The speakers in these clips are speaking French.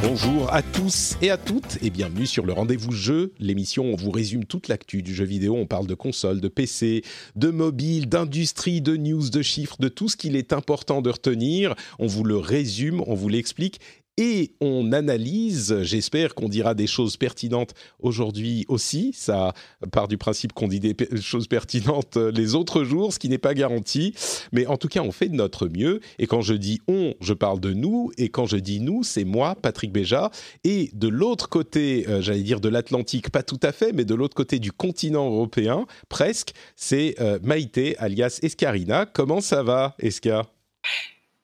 Bonjour à tous et à toutes et bienvenue sur le rendez-vous jeu, l'émission où on vous résume toute l'actu du jeu vidéo, on parle de consoles, de PC, de mobile, d'industrie, de news, de chiffres, de tout ce qu'il est important de retenir, on vous le résume, on vous l'explique et on analyse. J'espère qu'on dira des choses pertinentes aujourd'hui aussi. Ça part du principe qu'on dit des choses pertinentes les autres jours, ce qui n'est pas garanti. Mais en tout cas, on fait de notre mieux. Et quand je dis on, je parle de nous. Et quand je dis nous, c'est moi, Patrick Béja. Et de l'autre côté, euh, j'allais dire de l'Atlantique, pas tout à fait, mais de l'autre côté du continent européen, presque, c'est euh, Maïté, alias Escarina. Comment ça va, Esca?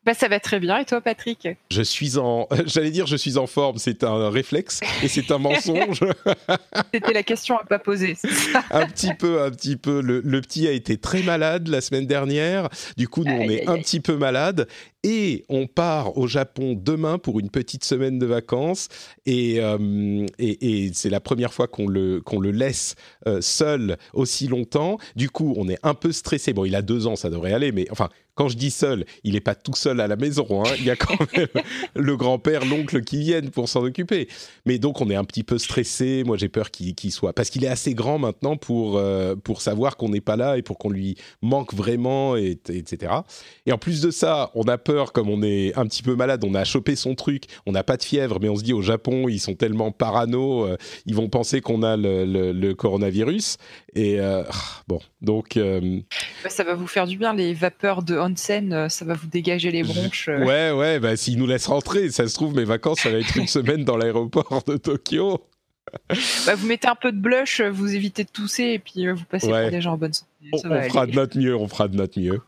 Bah, ça va très bien. Et toi, Patrick? Je suis en. J'allais dire, je suis en forme. C'est un réflexe et c'est un mensonge. C'était la question à pas poser. un petit peu, un petit peu. Le, le, petit a été très malade la semaine dernière. Du coup, nous, on est un petit peu malade. Et on part au Japon demain pour une petite semaine de vacances. Et, euh, et, et c'est la première fois qu'on le, qu'on le laisse euh, seul aussi longtemps. Du coup, on est un peu stressé. Bon, il a deux ans, ça devrait aller. Mais enfin, quand je dis seul, il n'est pas tout seul à la maison. Hein. Il y a quand même le grand-père, l'oncle qui viennent pour s'en occuper. Mais donc, on est un petit peu stressé. Moi, j'ai peur qu'il soit. Parce qu'il est assez grand maintenant pour, euh, pour savoir qu'on n'est pas là et pour qu'on lui manque vraiment, et, etc. Et en plus de ça, on a peur, comme on est un petit peu malade, on a chopé son truc, on n'a pas de fièvre, mais on se dit au Japon, ils sont tellement parano, euh, ils vont penser qu'on a le, le, le, coronavirus. Et euh, bon, donc. Euh, ça va vous faire du bien, les vapeurs de euh, ça va vous dégager les bronches. Ouais, ouais, bah, s'ils nous laissent rentrer, ça se trouve, mes vacances, ça va être une semaine dans l'aéroport de Tokyo. Bah, vous mettez un peu de blush, vous évitez de tousser et puis vous passez pour des gens en bonne santé. On, on fera de notre mieux, on fera de notre mieux.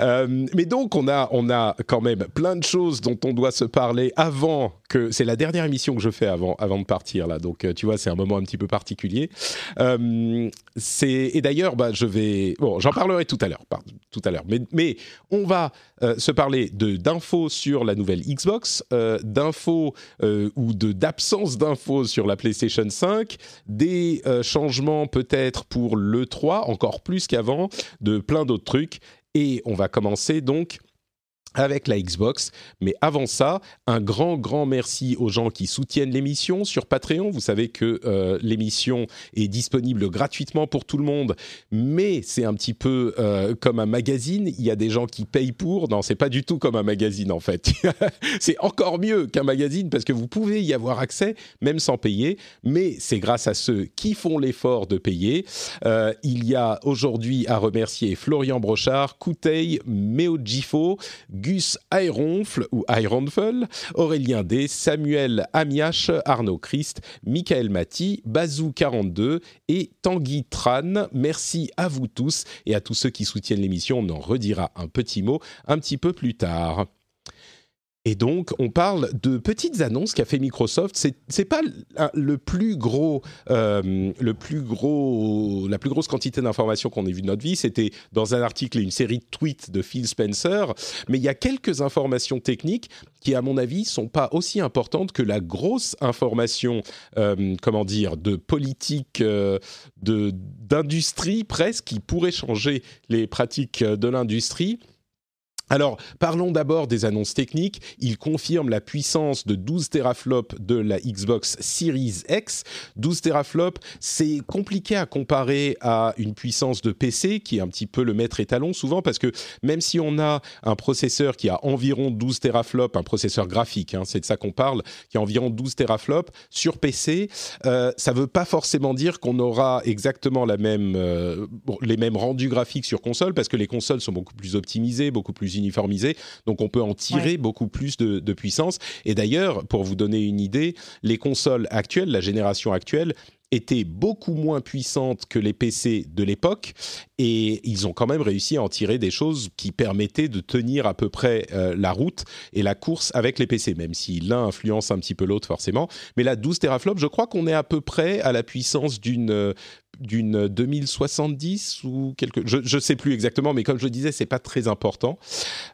Euh, mais donc, on a, on a quand même plein de choses dont on doit se parler avant que. C'est la dernière émission que je fais avant, avant de partir, là. Donc, tu vois, c'est un moment un petit peu particulier. Euh, et d'ailleurs, bah, je vais. Bon, j'en parlerai tout à l'heure. Tout à l'heure. Mais, mais on va euh, se parler d'infos sur la nouvelle Xbox, euh, d'infos euh, ou d'absence d'infos sur la PlayStation 5, des euh, changements peut-être pour l'E3, encore plus qu'avant, de plein d'autres trucs. Et on va commencer donc avec la Xbox. Mais avant ça, un grand, grand merci aux gens qui soutiennent l'émission sur Patreon. Vous savez que euh, l'émission est disponible gratuitement pour tout le monde, mais c'est un petit peu euh, comme un magazine. Il y a des gens qui payent pour. Non, c'est pas du tout comme un magazine en fait. c'est encore mieux qu'un magazine parce que vous pouvez y avoir accès même sans payer, mais c'est grâce à ceux qui font l'effort de payer. Euh, il y a aujourd'hui à remercier Florian Brochard, Kouteil, Meojifo, Gus Ayronfle ou Ayronfel, Aurélien D, Samuel Amiache, Arnaud Christ, Michael Mati, Bazou42 et Tanguy Tran. Merci à vous tous et à tous ceux qui soutiennent l'émission. On en redira un petit mot un petit peu plus tard. Et donc, on parle de petites annonces qu'a fait Microsoft. C'est c'est pas le plus gros, euh, le plus gros, la plus grosse quantité d'informations qu'on ait vu de notre vie. C'était dans un article et une série de tweets de Phil Spencer. Mais il y a quelques informations techniques qui, à mon avis, sont pas aussi importantes que la grosse information, euh, comment dire, de politique, euh, d'industrie presque, qui pourrait changer les pratiques de l'industrie. Alors, parlons d'abord des annonces techniques. Il confirme la puissance de 12 teraflops de la Xbox Series X. 12 teraflops, c'est compliqué à comparer à une puissance de PC qui est un petit peu le maître étalon souvent parce que même si on a un processeur qui a environ 12 teraflops, un processeur graphique, hein, c'est de ça qu'on parle, qui a environ 12 teraflops sur PC, euh, ça ne veut pas forcément dire qu'on aura exactement la même, euh, les mêmes rendus graphiques sur console parce que les consoles sont beaucoup plus optimisées, beaucoup plus uniformisé, donc on peut en tirer ouais. beaucoup plus de, de, puissance. Et d'ailleurs, pour vous donner une idée, les consoles actuelles, la génération actuelle, était beaucoup moins puissante que les PC de l'époque et ils ont quand même réussi à en tirer des choses qui permettaient de tenir à peu près euh, la route et la course avec les PC, même si l'un influence un petit peu l'autre forcément. Mais là, 12 teraflops, je crois qu'on est à peu près à la puissance d'une euh, d'une 2070 ou quelque je ne sais plus exactement mais comme je disais c'est pas très important.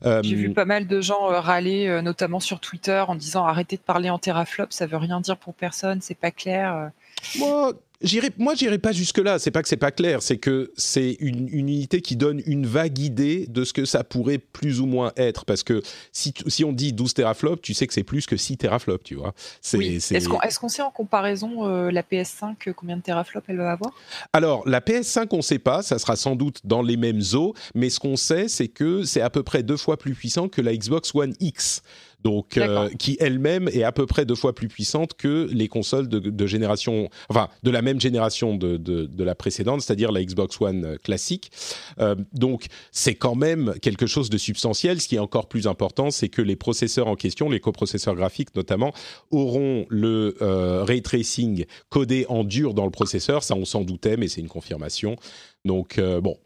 Euh, j'ai vu pas mal de gens râler notamment sur Twitter en disant arrêtez de parler en teraflops ça veut rien dire pour personne c'est pas clair moi J'irai, moi, j'irai pas jusque-là. C'est pas que c'est pas clair, c'est que c'est une, unité qui donne une vague idée de ce que ça pourrait plus ou moins être. Parce que si, si on dit 12 teraflops, tu sais que c'est plus que 6 teraflops, tu vois. C'est, Est-ce, qu'on, est-ce qu'on sait en comparaison euh, la PS5 euh, combien de teraflops elle va avoir? Alors, la PS5, on ne sait pas. Ça sera sans doute dans les mêmes eaux. Mais ce qu'on sait, c'est que c'est à peu près deux fois plus puissant que la Xbox One X donc euh, qui elle-même est à peu près deux fois plus puissante que les consoles de, génération, enfin de la même génération de, de, la précédente, c'est-à-dire la Xbox One euh, classique. Euh, donc c'est quand même quelque chose de substantiel. Ce qui est encore plus important, c'est que les processeurs en question, les coprocesseurs graphiques notamment, auront le ray tracing codé en dur dans le processeur. Ça, on s'en doutait, mais c'est une confirmation. Donc bon,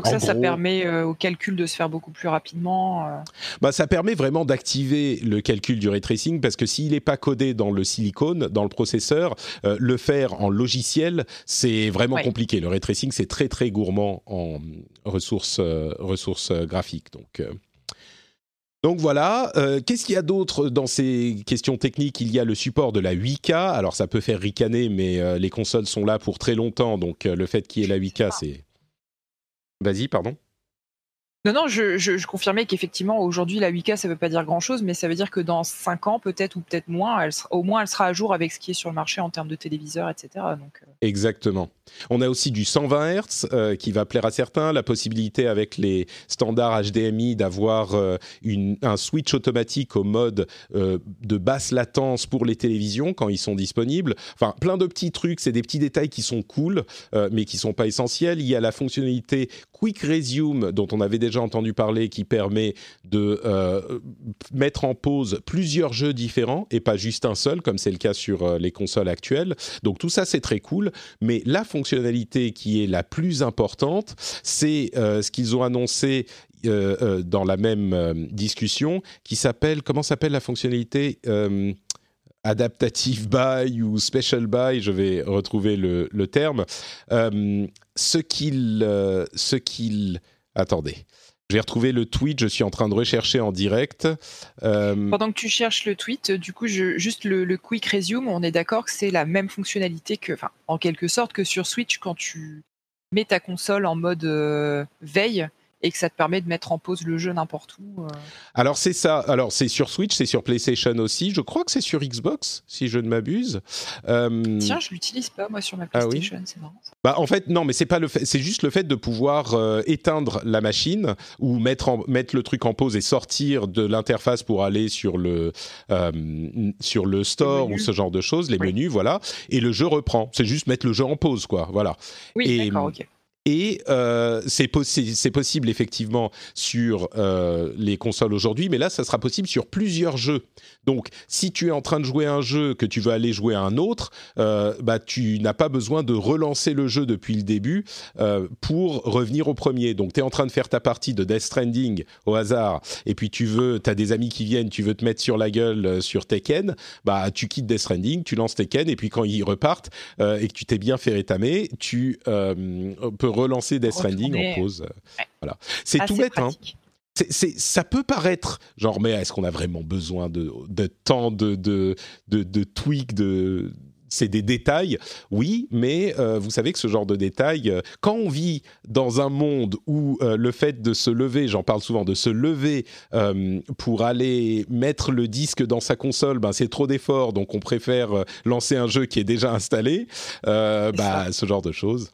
donc ça, ça permet euh, au calcul de se faire beaucoup plus rapidement. Euh. Bah, ça permet vraiment d'activer le calcul du ray tracing parce que s'il n'est pas codé dans le silicone, dans le processeur, euh, le faire en logiciel, c'est vraiment compliqué. Le ray tracing, c'est très très gourmand en ressources, ressources graphiques. Donc donc voilà, qu'est-ce qu'il y a d'autre dans ces questions techniques? Il y a le support de la 8K. Alors ça peut faire ricaner, mais les consoles sont là pour très longtemps, donc le fait qu'il y ait la 8K, c'est Vas-y, pardon. Non, non, je, confirmais qu'effectivement, aujourd'hui, la 8K, ça ne veut pas dire grand-chose, mais ça veut dire que dans 5 ans, peut-être, ou peut-être moins, au moins, elle sera à jour avec ce qui est sur le marché en termes de téléviseurs, etc. Euh. Exactement. On a aussi du 120 Hz euh, qui va plaire à certains, la possibilité avec les standards HDMI d'avoir euh, un switch automatique au mode de basse latence pour les télévisions quand ils sont disponibles. Enfin, plein de petits trucs, c'est des petits détails qui sont cool, mais qui ne sont pas essentiels. Il y a la fonctionnalité Quick Resume dont on avait déjà déjà entendu parler qui permet de euh, mettre en pause plusieurs jeux différents et pas juste un seul, comme c'est le cas sur euh, les consoles actuelles. Donc tout ça, c'est très cool. Mais la fonctionnalité qui est la plus importante, c'est euh, ce qu'ils ont annoncé dans la même discussion, qui s'appelle, comment s'appelle la fonctionnalité adaptative buy ou special buy, je vais retrouver le, terme. ce qu'il, ce qu'il, attendez, j'ai retrouvé le tweet, je suis en train de rechercher en direct. Euh, Pendant que tu cherches le tweet, du coup, juste le, quick resume, on est d'accord que c'est la même fonctionnalité que, en quelque sorte que sur Switch quand tu mets ta console en mode euh, veille et que ça te permet de mettre en pause le jeu n'importe où. Euh. Alors c'est ça. Alors c'est sur Switch, c'est sur PlayStation aussi. Je crois que c'est sur Xbox, si je ne m'abuse. Euh... Tiens, je l'utilise pas moi sur ma ah PlayStation. c'est marrant. Bah en fait non, mais c'est pas le fait. C'est juste le fait de pouvoir euh, éteindre la machine ou mettre en, mettre le truc en pause et sortir de l'interface pour aller sur le euh, sur le store ou ce genre de choses, les menus, voilà. Et le jeu reprend. C'est juste mettre le jeu en pause, quoi. Voilà. Oui, d'accord, ok. Et euh, c'est possible effectivement sur euh, les consoles aujourd'hui, mais là, ça sera possible sur plusieurs jeux. Donc, si tu es en train de jouer un jeu que tu veux aller jouer à un autre, euh, bah, tu n'as pas besoin de relancer le jeu depuis le début pour revenir au premier. Donc, tu es en train de faire ta partie de Death Stranding au hasard, et puis tu veux, tu as des amis qui viennent, tu veux te mettre sur la gueule sur Tekken, bah, tu quittes Death Stranding, tu lances Tekken, et puis quand ils repartent et que tu t'es bien fait rétamer, tu peux relancer Death Stranding en pause. Voilà. C'est tout bête, hein. C'est, ça peut paraître genre, mais est-ce qu'on a vraiment besoin de, de tant de, de, de, de tweaks, de, c'est des détails, oui, mais euh, vous savez que ce genre de détails, euh, quand on vit dans un monde où euh, le fait de se lever, j'en parle souvent, de se lever pour aller mettre le disque dans sa console, ben c'est trop d'efforts, donc on préfère lancer un jeu qui est déjà installé, bah, ce genre de choses.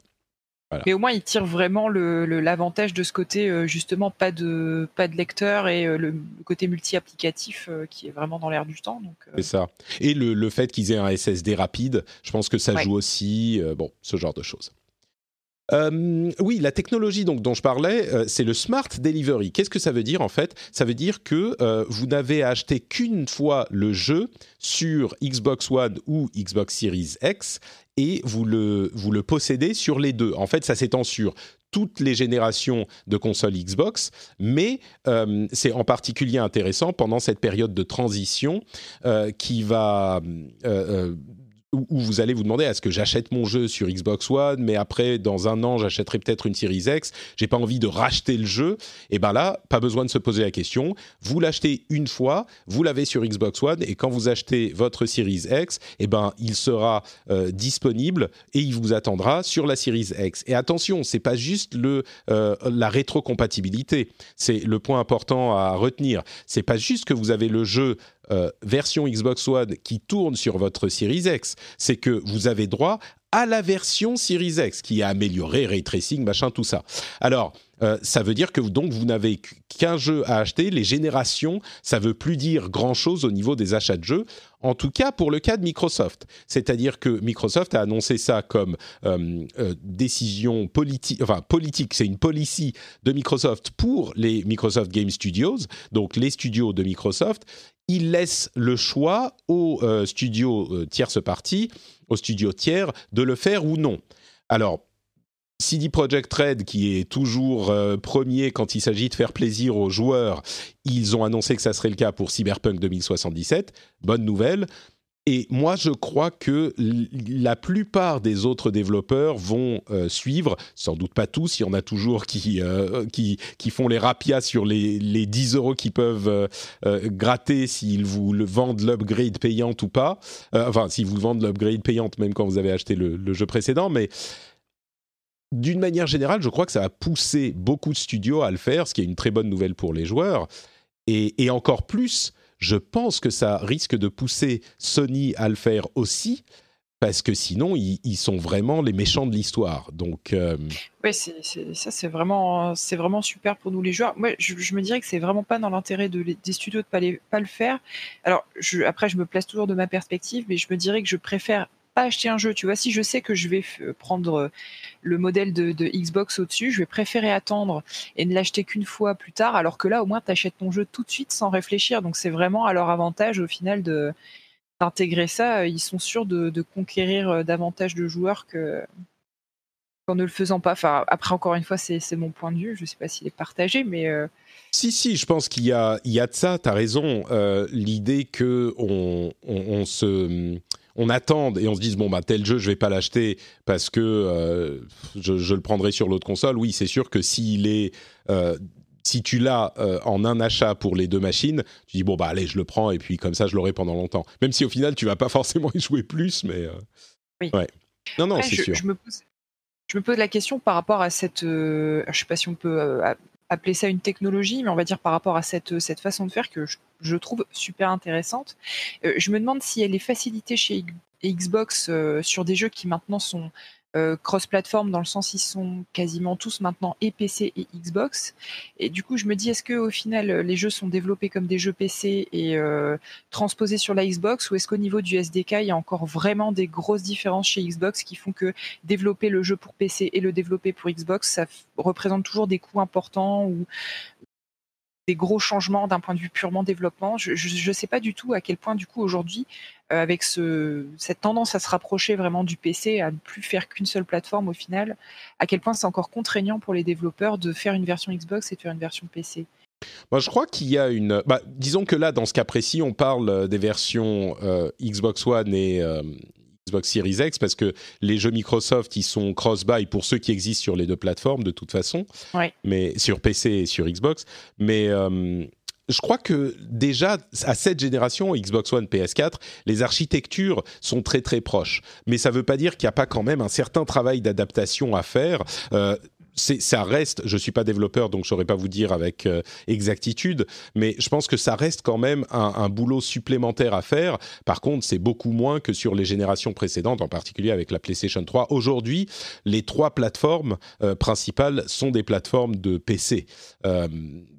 Mais au moins, il tire vraiment l'avantage de ce côté, euh, justement, pas de, pas de lecteur et euh, le, côté multi-applicatif euh, qui est vraiment dans l'air du temps. C'est ça. Et le, fait qu'ils aient un SSD rapide, je pense que ça joue aussi, bon, ce genre de choses. Euh, oui, la technologie donc dont je parlais, euh, c'est le smart delivery. Qu'est-ce que ça veut dire en fait? Ça veut dire que euh, vous n'avez à acheter qu'une fois le jeu sur Xbox One ou Xbox Series X et vous le vous le possédez sur les deux. En fait, ça s'étend sur toutes les générations de consoles Xbox, mais c'est en particulier intéressant pendant cette période de transition qui va où, vous allez vous demander est-ce que j'achète mon jeu sur Xbox One, mais après dans un an j'achèterai peut-être une Series X, j'ai pas envie de racheter le jeu, et ben là pas besoin de se poser la question, vous l'achetez une fois, vous l'avez sur Xbox One et quand vous achetez votre Series X, et ben il sera euh, disponible et il vous attendra sur la Series X. Et attention, c'est pas juste le euh, la rétrocompatibilité, c'est le point important à retenir. C'est pas juste que vous avez le jeu euh, version Xbox One qui tourne sur votre Series X, c'est que vous avez droit à la version Series X qui est améliorée, ray tracing, machin, tout ça. Alors, euh, ça veut dire que donc vous n'avez qu'un jeu à acheter. Les générations, ça veut plus dire grand chose au niveau des achats de jeux. En tout cas, pour le cas de Microsoft, c'est-à-dire que Microsoft a annoncé ça comme euh, décision politique, enfin politique, c'est une policy de Microsoft pour les Microsoft Game Studios, donc les studios de Microsoft il laisse le choix aux euh, studios euh, aux studios tiers, de le faire ou non. Alors, CD Projekt Red, qui est toujours euh, premier quand il s'agit de faire plaisir aux joueurs, ils ont annoncé que ça serait le cas pour Cyberpunk 2077. Bonne nouvelle. Et moi, je crois que la plupart des autres développeurs vont euh, suivre, sans doute pas tous, il y en a toujours qui, euh, qui, qui, font les rapias sur les, les 10 euros qu'ils peuvent gratter s'ils vous le vendent l'upgrade payante ou pas. enfin, s'ils vous vendent l'upgrade payante même quand vous avez acheté le, le jeu précédent. Mais d'une manière générale, je crois que ça va pousser beaucoup de studios à le faire, ce qui est une très bonne nouvelle pour les joueurs. Et, encore plus je pense que ça risque de pousser Sony à le faire aussi, parce que sinon, ils, sont vraiment les méchants de l'histoire. Donc, euh, oui, ça, c'est vraiment, c'est vraiment super pour nous les joueurs. Moi, je, me dirais que c'est vraiment pas dans l'intérêt de, des studios de pas, pas le faire. Alors, après, je me place toujours de ma perspective, mais je me dirais que je préfère acheter un jeu. Tu vois, si je sais que je vais prendre euh, le modèle de, Xbox au-dessus, je vais préférer attendre et ne l'acheter qu'une fois plus tard, alors que là, au moins, tu achètes ton jeu tout de suite sans réfléchir. Donc, c'est vraiment à leur avantage au final d'intégrer ça. Ils sont sûrs de, conquérir euh, davantage de joueurs que qu'en ne le faisant pas. Enfin, après, encore une fois, c'est mon point de vue. Je ne sais pas s'il est partagé, mais. Euh, si, si, je pense qu'il y a, y a de ça, tu as raison. L'idée que on, on se on attende et on se dise bon bah tel jeu je vais pas l'acheter parce que euh, je, le prendrai sur l'autre console. Oui, c'est sûr que s'il est euh, si tu l'as euh, en un achat pour les deux machines, tu dis bon bah allez je le prends et puis comme ça je l'aurai pendant longtemps. Même si au final tu vas pas forcément y jouer plus, mais oui. ouais. Non non c'est sûr. Je me, pose, je me pose la question par rapport à cette, je sais pas si on peut appeler ça une technologie, mais on va dire par rapport à cette, façon de faire que je, trouve super intéressante. Euh, je me demande si elle est facilitée chez Xbox euh, sur des jeux qui maintenant sont cross-platform dans le sens ils sont quasiment tous maintenant et PC et Xbox. Et du coup, je me dis est-ce que au final les jeux sont développés comme des jeux PC et euh, transposés sur la Xbox ou est-ce qu'au niveau du SDK il y a encore vraiment des grosses différences chez Xbox qui font que développer le jeu pour PC et le développer pour Xbox ça représente toujours des coûts importants ou des gros changements d'un point de vue purement développement. Je ne sais pas du tout à quel point, du coup, aujourd'hui, euh, avec ce, cette tendance à se rapprocher vraiment du PC, à ne plus faire qu'une seule plateforme au final, à quel point c'est encore contraignant pour les développeurs de faire une version Xbox et de faire une version PC. Moi, je crois qu'il y a une. Bah, disons que là, dans ce cas précis, on parle euh, des versions euh, Xbox One et Xbox Series X parce que les jeux Microsoft ils sont cross-buy pour ceux qui existent sur les deux plateformes de toute façon, mais sur PC et sur Xbox. Mais euh, je crois que déjà à cette génération Xbox One, PS4, les architectures sont très très proches. Mais ça ne veut pas dire qu'il n'y a pas quand même un certain travail d'adaptation à faire. Euh, ça reste, je suis pas développeur donc je saurais pas vous dire avec euh, exactitude, mais je pense que ça reste quand même un, boulot supplémentaire à faire. Par contre, c'est beaucoup moins que sur les générations précédentes, en particulier avec la PlayStation 3. Aujourd'hui, les trois plateformes euh, principales sont des plateformes de PC. Euh,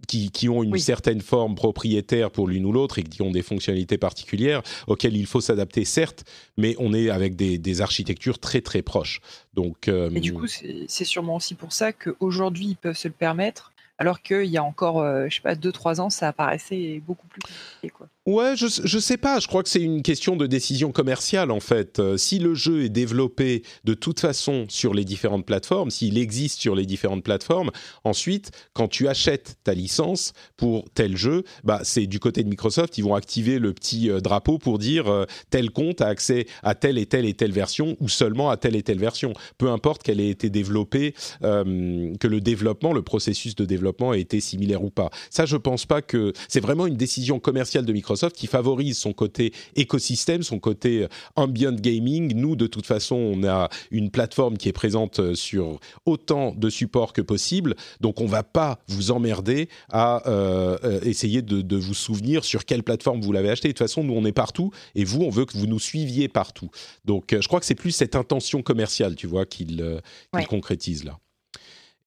qui, qui, ont une certaine forme propriétaire pour l'une ou l'autre et qui ont des fonctionnalités particulières auxquelles il faut s'adapter, certes, mais on est avec des, des architectures très très proches. Donc, et du coup, c'est sûrement aussi pour ça qu'aujourd'hui, ils peuvent se le permettre alors qu'il y a encore, je je sais pas, 2-3 ans, ça apparaissait beaucoup plus compliqué. Quoi. Ouais, je, je sais pas. Je crois que c'est une question de décision commerciale en fait. Euh, si le jeu est développé de toute façon sur les différentes plateformes, s'il existe sur les différentes plateformes, ensuite, quand tu achètes ta licence pour tel jeu, bah c'est du côté de Microsoft, ils vont activer le petit euh, drapeau pour dire euh, tel compte a accès à telle et telle et telle version ou seulement à telle et telle version. Peu importe qu'elle ait été développée, que le développement, le processus de développement ait été similaire ou pas. Ça, je pense pas que c'est vraiment une décision commerciale de Microsoft qui favorise son côté écosystème, son côté euh, ambient gaming. Nous, de toute façon, on a une plateforme qui est présente euh, sur autant de supports que possible, donc on va pas vous emmerder à euh, essayer de, vous souvenir sur quelle plateforme vous l'avez acheté. De toute façon, nous, on est partout, et vous, on veut que vous nous suiviez partout. Donc, je crois que c'est plus cette intention commerciale, tu vois, qu'il concrétise là.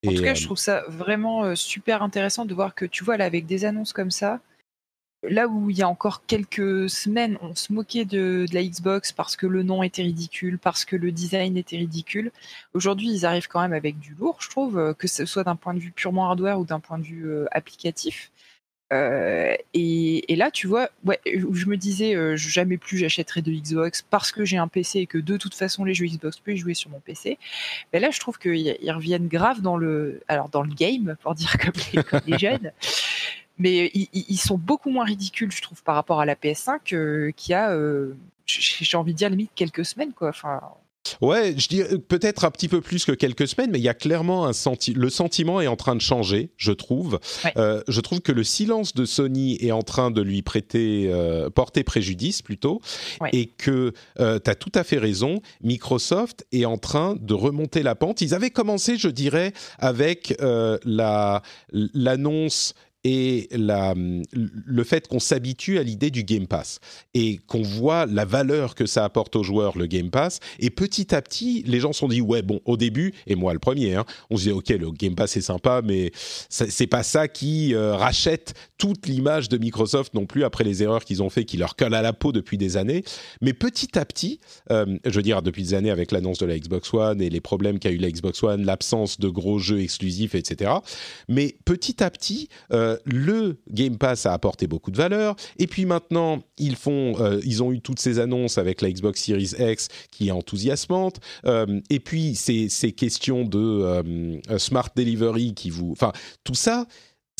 En tout cas, je trouve ça vraiment super intéressant de voir que, tu vois, là, avec des annonces comme ça, là où il y a encore quelques semaines, on se moquait de, la Xbox parce que le nom était ridicule, parce que le design était ridicule. Aujourd'hui, ils arrivent quand même avec du lourd, je trouve, euh, que ce soit d'un point de vue purement hardware ou d'un point de vue euh, applicatif. Euh, et, là, tu vois, ouais, je me disais, jamais plus j'achèterai de Xbox parce que j'ai un PC et que de toute façon les jeux Xbox peuvent jouer sur mon PC. Mais là, je trouve qu'ils reviennent grave dans le, alors dans le game, pour dire comme les, comme les jeunes mais ils, sont beaucoup moins ridicules, je trouve, par rapport à la PS5 euh, qui a, euh, j'ai envie de dire limite quelques semaines, quoi. Enfin, Ouais, je dis peut-être un petit peu plus que quelques semaines, mais il y a clairement un senti le sentiment est en train de changer, je trouve. Euh, je trouve que le silence de Sony est en train de lui prêter, euh, porter préjudice plutôt, et que euh, tu as tout à fait raison. Microsoft est en train de remonter la pente. Ils avaient commencé, je dirais, avec la l'annonce et le fait qu'on s'habitue à l'idée du Game Pass et qu'on voit la valeur que ça apporte aux joueurs, le Game Pass. Et petit à petit, les gens se sont dit, ouais, bon, au début, et moi le premier, hein, on se disait, ok, le Game Pass est sympa, mais c'est pas ça qui euh, rachète toute l'image de Microsoft non plus après les erreurs qu'ils ont fait, qui leur collent à la peau depuis des années. Mais petit à petit, euh, je veux dire, depuis des années avec l'annonce de la Xbox One et les problèmes qu'a eu la Xbox One, l'absence de gros jeux exclusifs, etc. Mais petit à petit, euh, euh, le Game Pass a apporté beaucoup de valeur. Et puis maintenant, ils font, euh, ils ont eu toutes ces annonces avec la Xbox Series X qui est enthousiasmante. Euh, et puis ces, ces questions de smart delivery qui vous, enfin tout ça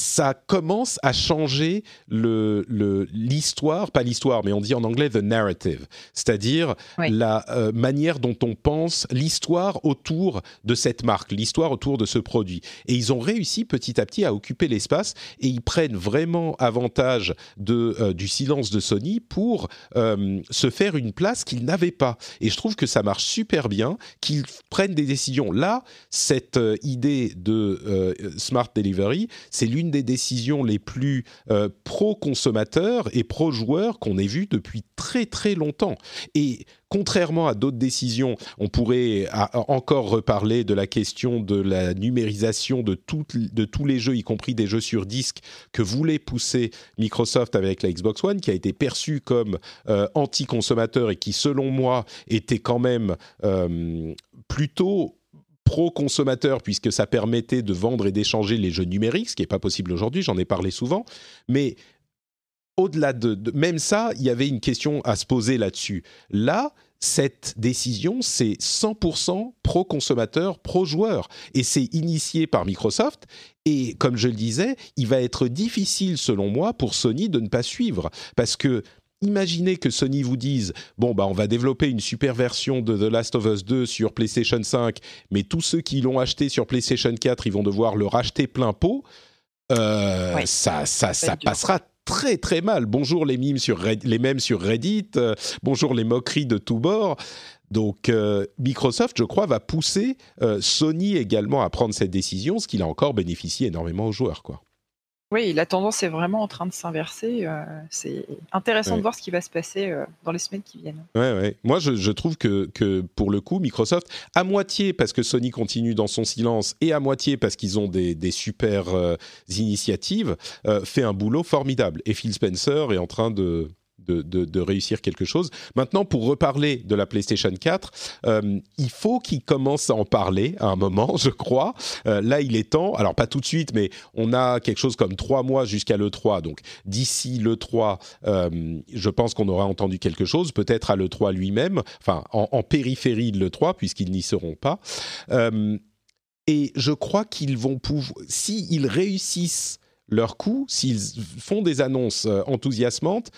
ça commence à changer le, l'histoire, pas l'histoire, mais on dit en anglais the narrative, c'est-à-dire la euh, manière dont on pense l'histoire autour de cette marque, l'histoire autour de ce produit. Et ils ont réussi petit à petit à occuper l'espace et ils prennent vraiment avantage de, euh, du silence de Sony pour euh, se faire une place qu'ils n'avaient pas. Et je trouve que ça marche super bien, qu'ils prennent des décisions. Là, cette idée de smart delivery, c'est lui des décisions les plus euh, pro-consommateurs et pro-joueurs qu'on ait vues depuis très très longtemps. Et contrairement à d'autres décisions, on pourrait encore reparler de la question de la numérisation de, de tous les jeux, y compris des jeux sur disque, que voulait pousser Microsoft avec la Xbox One, qui a été perçu comme euh, anti-consommateur et qui, selon moi, était quand même euh, plutôt pro-consommateur puisque ça permettait de vendre et d'échanger les jeux numériques, ce qui n'est pas possible aujourd'hui, j'en ai parlé souvent. Mais au-delà de, même ça, il y avait une question à se poser là-dessus. Là, cette décision, c'est 100% pro-consommateur, pro-joueur. Et c'est initié par Microsoft. Et comme je le disais, il va être difficile, selon moi, pour Sony de ne pas suivre. Parce que imaginez que Sony vous dise bon bah on va développer une super version de The Last of Us 2 sur PlayStation 5, mais tous ceux qui l'ont acheté sur PlayStation 4, ils vont devoir le racheter plein pot. Euh, ça, ça, ça passera très très mal. Bonjour les mimes sur les mêmes sur Reddit, euh, bonjour les moqueries de tous bords. Donc euh, Microsoft, je crois, va pousser Sony également à prendre cette décision, ce qu'il a encore bénéficié énormément aux joueurs, quoi. Oui, la tendance est vraiment en train de s'inverser. Euh, c'est intéressant Ouais. de voir ce qui va se passer euh, dans les semaines qui viennent. Ouais, ouais. Moi, je, je trouve que, que pour le coup, Microsoft, à moitié parce que Sony continue dans son silence et à moitié parce qu'ils ont des, des super euh, initiatives, fait un boulot formidable. Et Phil Spencer est en train de, de, de- réussir quelque chose. Maintenant, pour reparler de la PlayStation 4, euh, il faut qu'il commence à en parler à un moment, je crois. Euh, là, il est temps. Alors, pas tout de suite, mais on a quelque chose comme trois mois jusqu'à l'E3. Donc, d'ici l'E3, euh, je pense qu'on aura entendu quelque chose, peut-être à l'E3 lui-même, enfin, en, en périphérie de l'E3, puisqu'ils n'y seront pas. Et je crois qu'ils vont pouvoir, s'ils réussissent leur coup, s'ils font des annonces enthousiasmantes,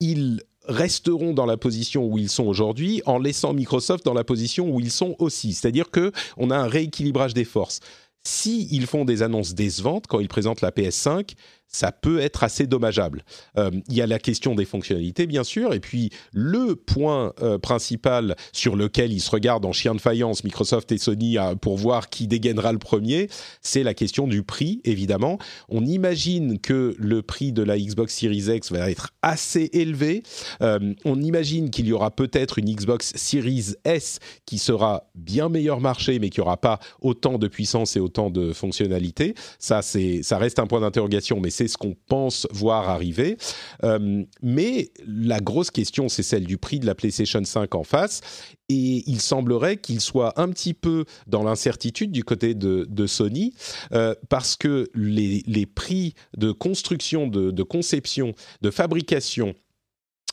ils resteront dans la position où ils sont aujourd'hui en laissant Microsoft dans la position où ils sont aussi. C'est-à-dire que on a un rééquilibrage des forces. Si ils font des annonces décevantes quand ils présentent la PS5, ça peut être assez dommageable. Euh, Il y a la question des fonctionnalités, bien sûr, et puis le point euh, principal sur lequel ils se regardent en chien de faïence, Microsoft et Sony, pour voir qui dégainera le premier, c'est la question du prix, évidemment. On imagine que le prix de la Xbox Series X va être assez élevé. Euh, on imagine qu'il y aura peut-être une Xbox Series S qui sera bien meilleur marché, mais qui n'aura pas autant de puissance et autant de fonctionnalités. Ça, ça reste un point d'interrogation, mais c'est ce qu'on pense voir arriver. Euh, mais la grosse question, c'est celle du prix de la PlayStation 5 en face. Et il semblerait qu'il soit un petit peu dans l'incertitude du côté de, Sony, euh, parce que les, prix de construction, de, de conception, de fabrication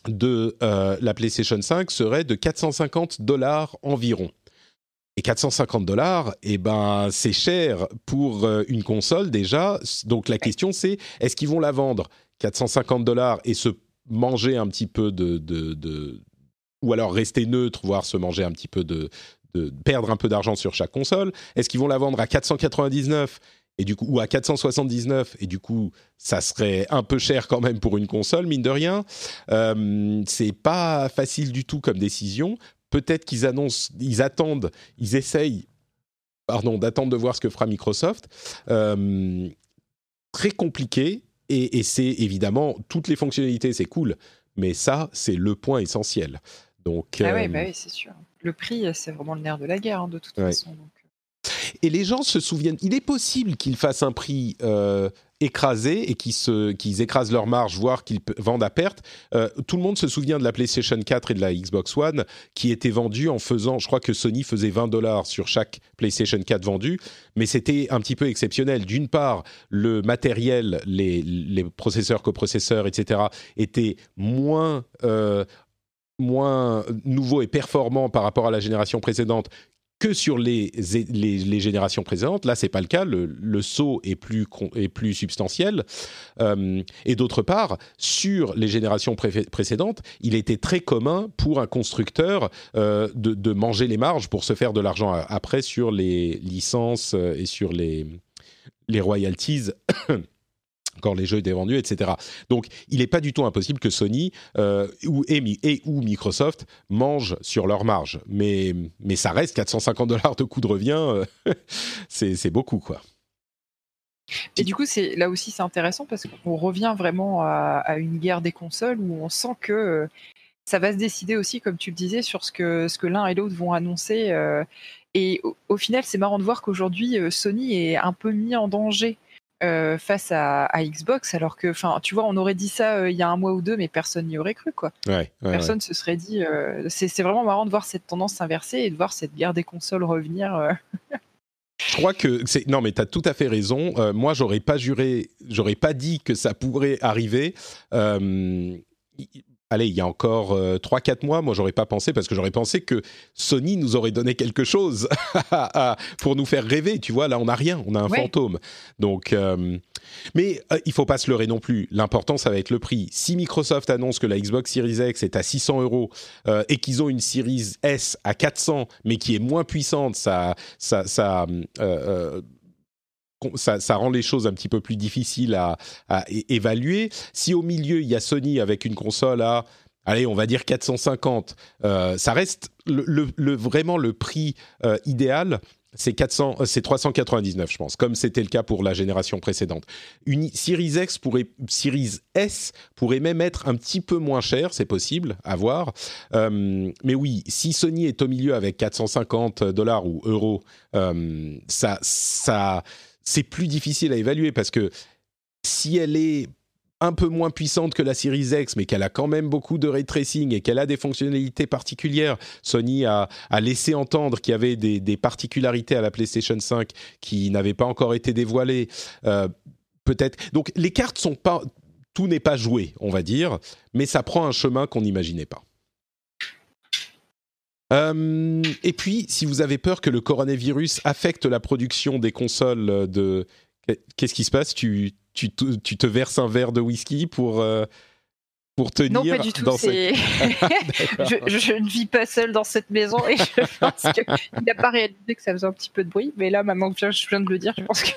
de euh, la PlayStation 5 seraient de 450 dollars environ. Et 450 dollars, eh ben, c'est cher pour euh, une console déjà. Donc la question c'est, est-ce qu'ils vont la vendre 450 dollars et se manger un petit peu de, de, ou alors rester neutre, voire se manger un petit peu de, de perdre un peu d'argent sur chaque console? Est-ce qu'ils vont la vendre à 499 et du coup ou à 479 et du coup ça serait un peu cher quand même pour une console mine de rien? Euh, c'est pas facile du tout comme décision. Peut-être qu'ils annoncent, ils attendent, ils essayent, pardon, d'attendre de voir ce que fera Microsoft. Euh, très compliqué et, et c'est évidemment toutes les fonctionnalités, c'est cool, mais ça c'est le point essentiel. Donc, Ah oui, euh, bah oui, c'est sûr. Le prix, c'est vraiment le nerf de la guerre, hein, de toute Ouais. façon. donc. Et les gens se souviennent. Il est possible qu'ils fassent un prix euh, écrasé et qu'ils se- qu'ils écrasent leur marge, voire qu'ils vendent à perte. Euh, tout le monde se souvient de la PlayStation 4 et de la Xbox One qui étaient vendues en faisant. Je crois que Sony faisait 20 dollars sur chaque PlayStation 4 vendue, mais c'était un petit peu exceptionnel. D'une part, le matériel, les, les processeurs, coprocesseurs, etc., étaient moins. euh, moins nouveaux et performants par rapport à la génération précédente que sur les, les, générations précédentes. Là, c'est pas le cas. Le, saut est plus, est plus substantiel. Euh, et d'autre part, sur les générations pré- précédentes, il était très commun pour un constructeur euh, de, de manger les marges pour se faire de l'argent après sur les licences euh, et sur les, les royalties. Quand les jeux étaient vendus, etc. Donc, il n'est pas du tout impossible que Sony euh, ou, et, Microsoft mangent sur leur marge. Mais, mais ça reste 450 dollars de coût de revient, euh, c'est beaucoup, quoi. Et du coup, c'est là aussi c'est intéressant parce qu'on revient vraiment à, une guerre des consoles où on sent que euh, ça va se décider aussi, comme tu le disais, sur ce que, l'un et l'autre vont annoncer. et au, final, c'est marrant de voir qu'aujourd'hui, Sony est un peu mis en danger euh, face à, à Xbox, alors que, enfin, tu vois, on aurait dit ça euh, il y a un mois ou deux, mais personne n'y aurait cru, quoi. Ouais, ouais, ouais. Personne se serait dit. euh, c'est vraiment marrant de voir cette tendance s'inverser et de voir cette guerre des consoles revenir. Je crois que c'est non, mais tu as tout à fait raison. Moi, j'aurais pas juré, j'aurais pas dit que ça pourrait arriver. Allez, il y a encore euh, 3-4 mois, moi, j'aurais pas pensé parce que j'aurais pensé que Sony nous aurait donné quelque chose pour nous faire rêver. Tu vois, là, on n'a rien, on a un Ouais. fantôme. Donc, euh, mais euh, il faut pas se leurrer non plus. L'important, ça va être le prix. Si Microsoft annonce que la Xbox Series X est à 600 euros euh, et qu'ils ont une Series S à 400, mais qui est moins puissante, ça, ça, ça, euh, ça, rend les choses un petit peu plus difficiles à, évaluer. Si au milieu, il y a Sony avec une console à, allez, on va dire 450, euh, ça reste le, vraiment le prix euh, idéal. c'est 400, euh, 399, je pense, comme c'était le cas pour la génération précédente. Une Series X pourrait, Series S pourrait même être un petit peu moins cher, c'est possible, à voir. Mais oui, si Sony est au milieu avec 450 dollars ou euros, ça, ça, c'est plus difficile à évaluer parce que si elle est un peu moins puissante que la Series X, mais qu'elle a quand même beaucoup de ray tracing et qu'elle a des fonctionnalités particulières. Sony a, laissé entendre qu'il y avait des, particularités à la PlayStation 5 qui n'avaient pas encore été dévoilées. Euh, peut-être. Donc les cartes sont pas, tout n'est pas joué, on va dire, mais ça prend un chemin qu'on n'imaginait pas. Euh, et puis, si vous avez peur que le coronavirus affecte la production des consoles de... Qu'est-ce qui se passe? Tu, te verses un verre de whisky pour, euh, pour tenir non, pas du tout. je, ne vis pas seule dans cette maison et je pense qu'il n'a pas réalisé que ça faisait un petit peu de bruit. Mais là, maintenant que je viens de le dire, je pense que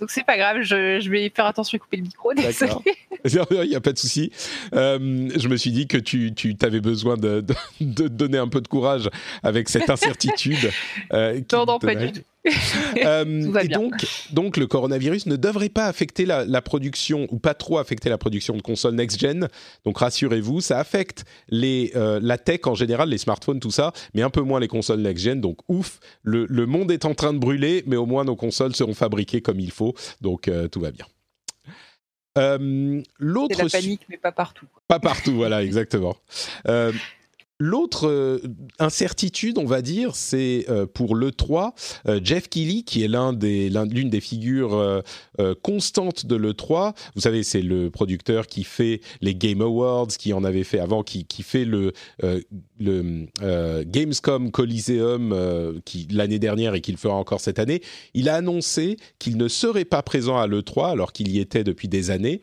Donc c'est pas grave, je, vais faire attention et couper le micro. Il n'y a pas de souci. Euh, je me suis dit que tu, tu avais besoin de, de, donner un peu de courage avec cette incertitude. Euh, non, non, pas du tout. Euh, et donc, donc, le coronavirus ne devrait pas affecter la, production, ou pas trop affecter la production de consoles next-gen. Donc rassurez-vous, ça affecte les, euh, la tech en général, les smartphones, tout ça, mais un peu moins les consoles next-gen. Donc ouf, le, monde est en train de brûler, mais au moins nos consoles seront fabriquées comme il faut. Donc euh, tout va bien. L'autre. C'est la panique, mais pas partout. Pas partout, voilà, exactement. L'autre euh, incertitude, on va dire, c'est euh, pour l'E3, euh, Jeff Keighley, qui est l'un des, l'une des figures constantes de l'E3. Vous savez, c'est le producteur qui fait les Game Awards, qui en avait fait avant, qui, qui fait le, le Gamescom Coliseum qui, l'année dernière et qu'il fera encore cette année. Il a annoncé qu'il ne serait pas présent à l'E3 alors qu'il y était depuis des années.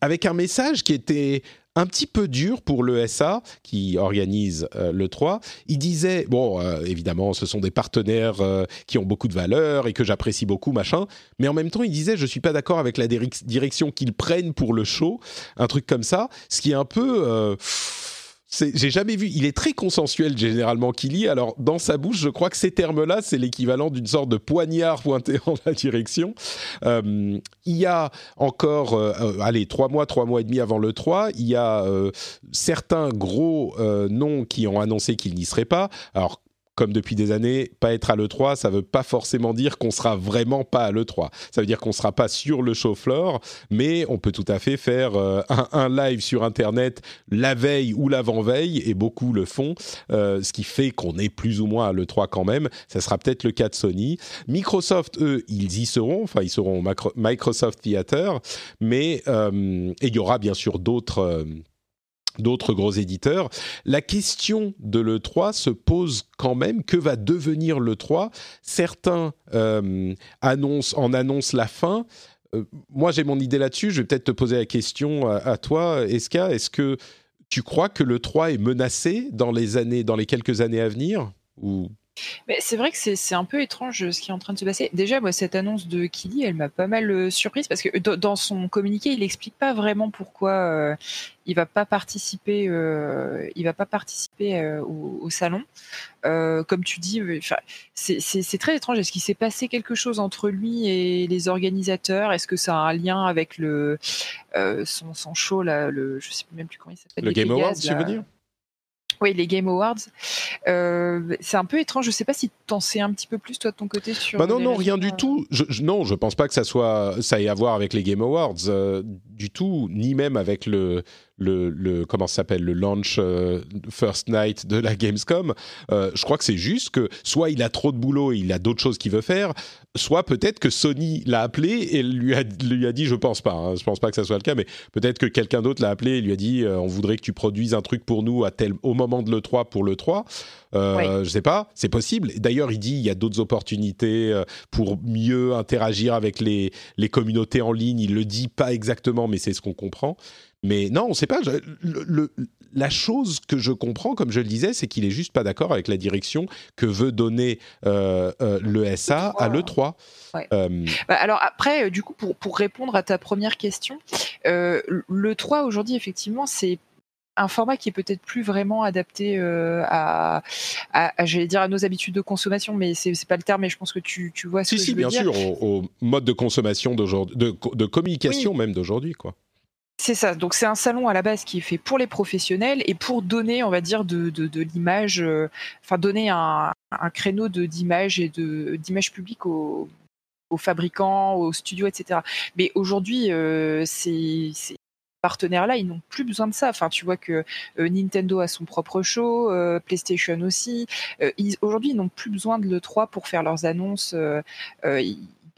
avec un message qui était un petit peu dur pour l'ESA qui organise euh, le 3. Il disait, bon, euh, évidemment, ce sont des partenaires euh, qui ont beaucoup de valeur et que j'apprécie beaucoup, machin, mais en même temps, il disait, je suis pas d'accord avec la direction qu'ils prennent pour le show, un truc comme ça, ce qui est un peu j'ai jamais vu. Il est très consensuel généralement Kili. Alors dans sa bouche, je crois que ces termes-là, c'est l'équivalent d'une sorte de poignard pointé en la direction. Euh, il y a encore, euh, euh, allez, trois mois, trois mois et demi avant le 3, il y a certains gros noms qui ont annoncé qu'ils n'y seraient pas. Alors comme depuis des années, pas être à l'E3, ça ne veut pas forcément dire qu'on sera vraiment pas à l'E3. Ça veut dire qu'on sera pas sur le show floor, mais on peut tout à fait faire euh, un, live sur Internet la veille ou l'avant-veille, et beaucoup le font, euh, ce qui fait qu'on est plus ou moins à l'E3 quand même. Ça sera peut-être le cas de Sony. Microsoft, eux, ils y seront, enfin ils seront au Microsoft Theater, mais euh, il y aura bien sûr d'autres d'autres gros éditeurs. La question de l'E3 se pose quand même, que va devenir l'E3 Certains euh, annoncent, en annoncent la fin. Euh, moi, j'ai mon idée là-dessus. Je vais peut-être te poser la question à, toi, Eska. Est-ce que tu crois que l'E3 est menacé dans les, années, dans les quelques années à venir? Ou c'est vrai que c'est un peu étrange ce qui est en train de se passer. Déjà, moi, cette annonce de Kili, elle m'a pas mal euh, surprise parce que dans son communiqué, il n'explique pas vraiment pourquoi euh, il va pas participer. Euh, il va pas participer au, salon. comme tu dis, c'est très étrange. Est-ce qu'il s'est passé quelque chose entre lui et les organisateurs? Est-ce que ça a un lien avec le son, son, show là, le, je sais même plus comment il s'appelle. Le Game Awards, tu veux dire? Oui, les Game Awards. Euh, c'est un peu étrange. Je ne sais pas si tu en sais un petit peu plus toi de ton côté sur. Bah non, non, rien du tout. Je, non, je pense pas que ça soit ça ait à voir avec les Game Awards euh, du tout, ni même avec le le, le comment s'appelle le launch euh, first night de la Gamescom. Euh, je crois que c'est juste que soit il a trop de boulot et il a d'autres choses qu'il veut faire, soit peut-être que Sony l'a appelé et lui a, lui a dit, je pense pas, hein, je pense pas que ça soit le cas, mais peut-être que quelqu'un d'autre l'a appelé et lui a dit, euh, on voudrait que tu produises un truc pour nous à tel, au moment de le 3 pour le 3. Euh, Je sais pas, c'est possible. D'ailleurs, il dit il y a d'autres opportunités pour mieux interagir avec les, les communautés en ligne. Il le dit pas exactement, mais c'est ce qu'on comprend. Mais non, on ne sait pas. la chose que je comprends, comme je le disais, c'est qu'il est juste pas d'accord avec la direction que veut donner euh, euh, le SA à l'E3. Euh, bah, alors après, du coup, pour, pour, répondre à ta première question, l'E3 aujourd'hui, effectivement, c'est un format qui est peut-être plus vraiment adapté euh, à, à, j'allais dire à nos habitudes de consommation, mais c'est pas le terme. Mais je pense que tu, tu vois ce si, que si, je veux bien dire. sûr, au, au mode de consommation d'aujourd'hui, de, de communication même d'aujourd'hui, quoi. C'est ça. Donc c'est un salon à la base qui est fait pour les professionnels et pour donner, on va dire, de, de, l'image, euh, enfin donner un, un créneau d'image et d'image publique aux, aux fabricants, aux studios, etc. Mais aujourd'hui, euh, ces, partenaires-là, ils n'ont plus besoin de ça. Enfin, tu vois que euh, Nintendo a son propre show, PlayStation aussi. Aujourd'hui, ils n'ont plus besoin de l'E3 pour faire leurs annonces.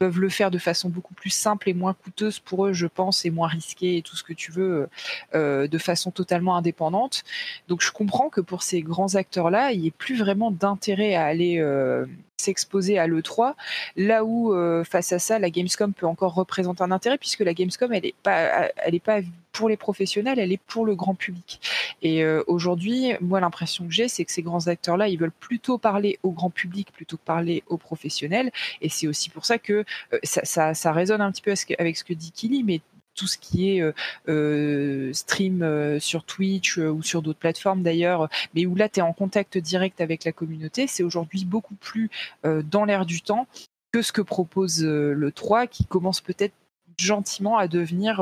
Peuvent le faire de façon beaucoup plus simple et moins coûteuse pour eux, je pense, et moins risquée et tout ce que tu veux, euh, de façon totalement indépendante. Donc, je comprends que pour ces grands acteurs-là, il n'y ait plus vraiment d'intérêt à aller euh, s'exposer à l'E3 Là où, euh, face à ça, la Gamescom peut encore représenter un intérêt, puisque la Gamescom, elle n'est pas, pour les professionnels, elle est pour le grand public. Et euh, aujourd'hui, moi, l'impression que j'ai, c'est que ces grands acteurs-là, ils veulent plutôt parler au grand public plutôt que parler aux professionnels. Et c'est aussi pour ça que euh, ça résonne un petit peu avec ce que dit Kili, mais tout ce qui est euh, euh, stream euh, sur Twitch ou sur d'autres plateformes d'ailleurs, mais où là tu es en contact direct avec la communauté, c'est aujourd'hui beaucoup plus dans l'air du temps que ce que propose le 3 qui commence peut-être gentiment à devenir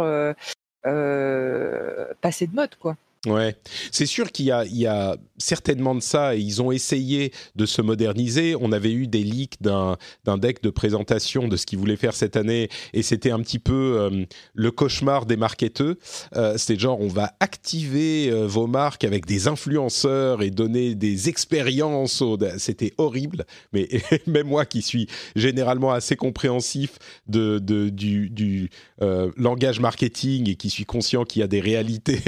passé de mode quoi. Ouais, c'est sûr qu'il y a, certainement de ça et ils ont essayé de se moderniser. On avait eu des leaks d'un deck de présentation de ce qu'ils voulaient faire cette année et c'était un petit peu euh, le cauchemar des marketeurs. Euh, c'était genre on va activer euh, vos marques avec des influenceurs et donner des expériences. C'était horrible, mais même moi qui suis généralement assez compréhensif de, du, euh, langage marketing et qui suis conscient qu'il y a des réalités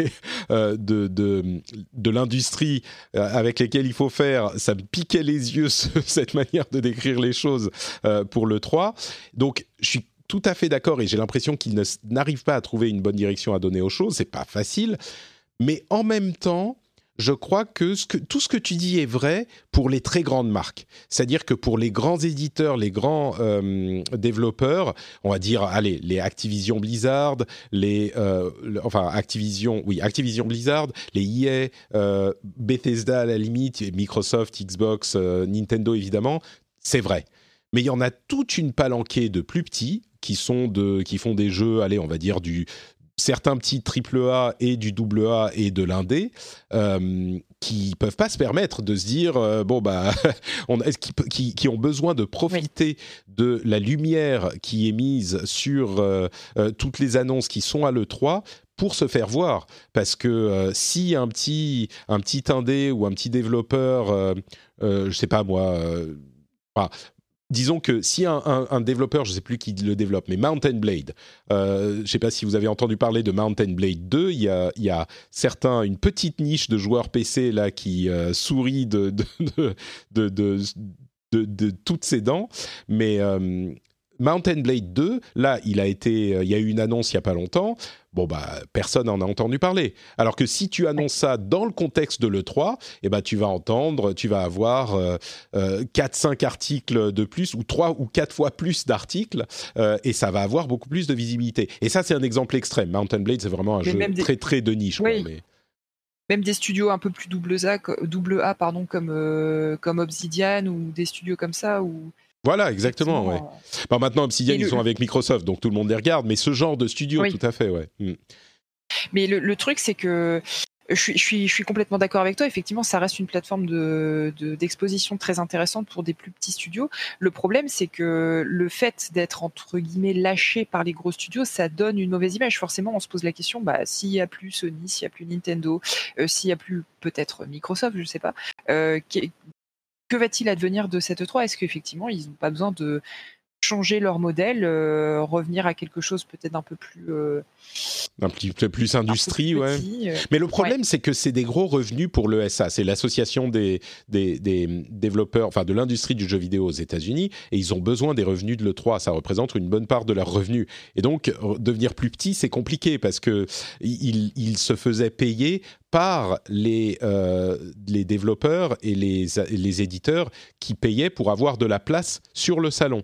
de, de, l'industrie euh, avec lesquelles il faut faire, ça me piquait les yeux ce- cette manière de décrire les choses euh, pour le 3. Donc je suis tout à fait d'accord et j'ai l'impression qu'ils n'arrivent pas à trouver une bonne direction à donner aux choses, c'est pas facile, mais en même temps, je crois que, tout ce que tu dis est vrai pour les très grandes marques. C'est-à-dire que pour les grands éditeurs, les grands euh, développeurs, on va dire, allez, les Activision Blizzard, les, euh, enfin Activision, oui, Activision Blizzard, les EA, euh, Bethesda à la limite, Microsoft, Xbox, Nintendo évidemment, c'est vrai. Mais il y en a toute une palanquée de plus petits qui sont de, qui font des jeux, allez, on va dire du certains petits triple A et du double A et de l'indé euh, qui peuvent pas se permettre de se dire euh, bon bah on a- qui, qui, qui ont besoin de profiter de la lumière qui est mise sur euh, euh, toutes les annonces qui sont à l'E3 pour se faire voir. Parce que si un petit un petit indé ou un petit développeur je sais pas moi enfin, disons que si un, développeur, je ne sais plus qui le développe, mais Mountain Blade, euh, je ne sais pas si vous avez entendu parler de Mountain Blade 2, il y a, y a certains, une petite niche de joueurs PC là qui euh, sourit de- de toutes ses dents, mais euh, Mountain Blade 2, là, il a été, euh, il y a eu une annonce il y a pas longtemps. Bon bah personne n'en a entendu parler. Alors que si tu annonces ça dans le contexte de le 3, eh ben tu vas entendre, tu vas avoir euh, euh, 4-5 articles de plus ou 3 ou 4 fois plus d'articles euh, et ça va avoir beaucoup plus de visibilité. Et ça c'est un exemple extrême. Mountain Blade c'est vraiment un Mais jeu des- très très de niche. quoi, Oui. mais- Même des studios un peu plus double A, double A pardon, comme, euh, comme Obsidian ou des studios comme ça. Où, Voilà exactement. Ouais. effectivement, Bon, maintenant Obsidian ils sont avec Microsoft donc tout le monde les regarde, mais ce genre de studio Oui. tout à fait ouais. Mm. Mais le, le truc, c'est que je suis, je suis, je suis complètement d'accord avec toi. Effectivement, ça reste une plateforme de, de- d'exposition très intéressante pour des plus petits studios. Le problème, c'est que le fait d'être entre guillemets lâché par les gros studios, ça donne une mauvaise image. Forcément, on se pose la question bah, s'il y a plus Sony, s'il y a plus Nintendo, euh, s'il y a plus peut-être Microsoft, je sais pas. euh, que va-t-il advenir de cette E3 Est-ce qu'effectivement, ils n'ont pas besoin de changer leur modèle, euh, revenir à quelque chose peut-être un peu plus euh, Un petit peu plus peu industrie ouais. petit, euh, Mais le problème, c'est que c'est des gros revenus pour l'ESA. C'est l'association des, des, des développeurs, enfin de l'industrie du jeu vidéo aux États-Unis, et ils ont besoin des revenus de l'E3. Ça représente une bonne part de leurs revenus. Et donc, devenir plus petit, c'est compliqué parce que ils ils se faisaient payer par les, euh, les développeurs et les, les éditeurs qui payaient pour avoir de la place sur le salon.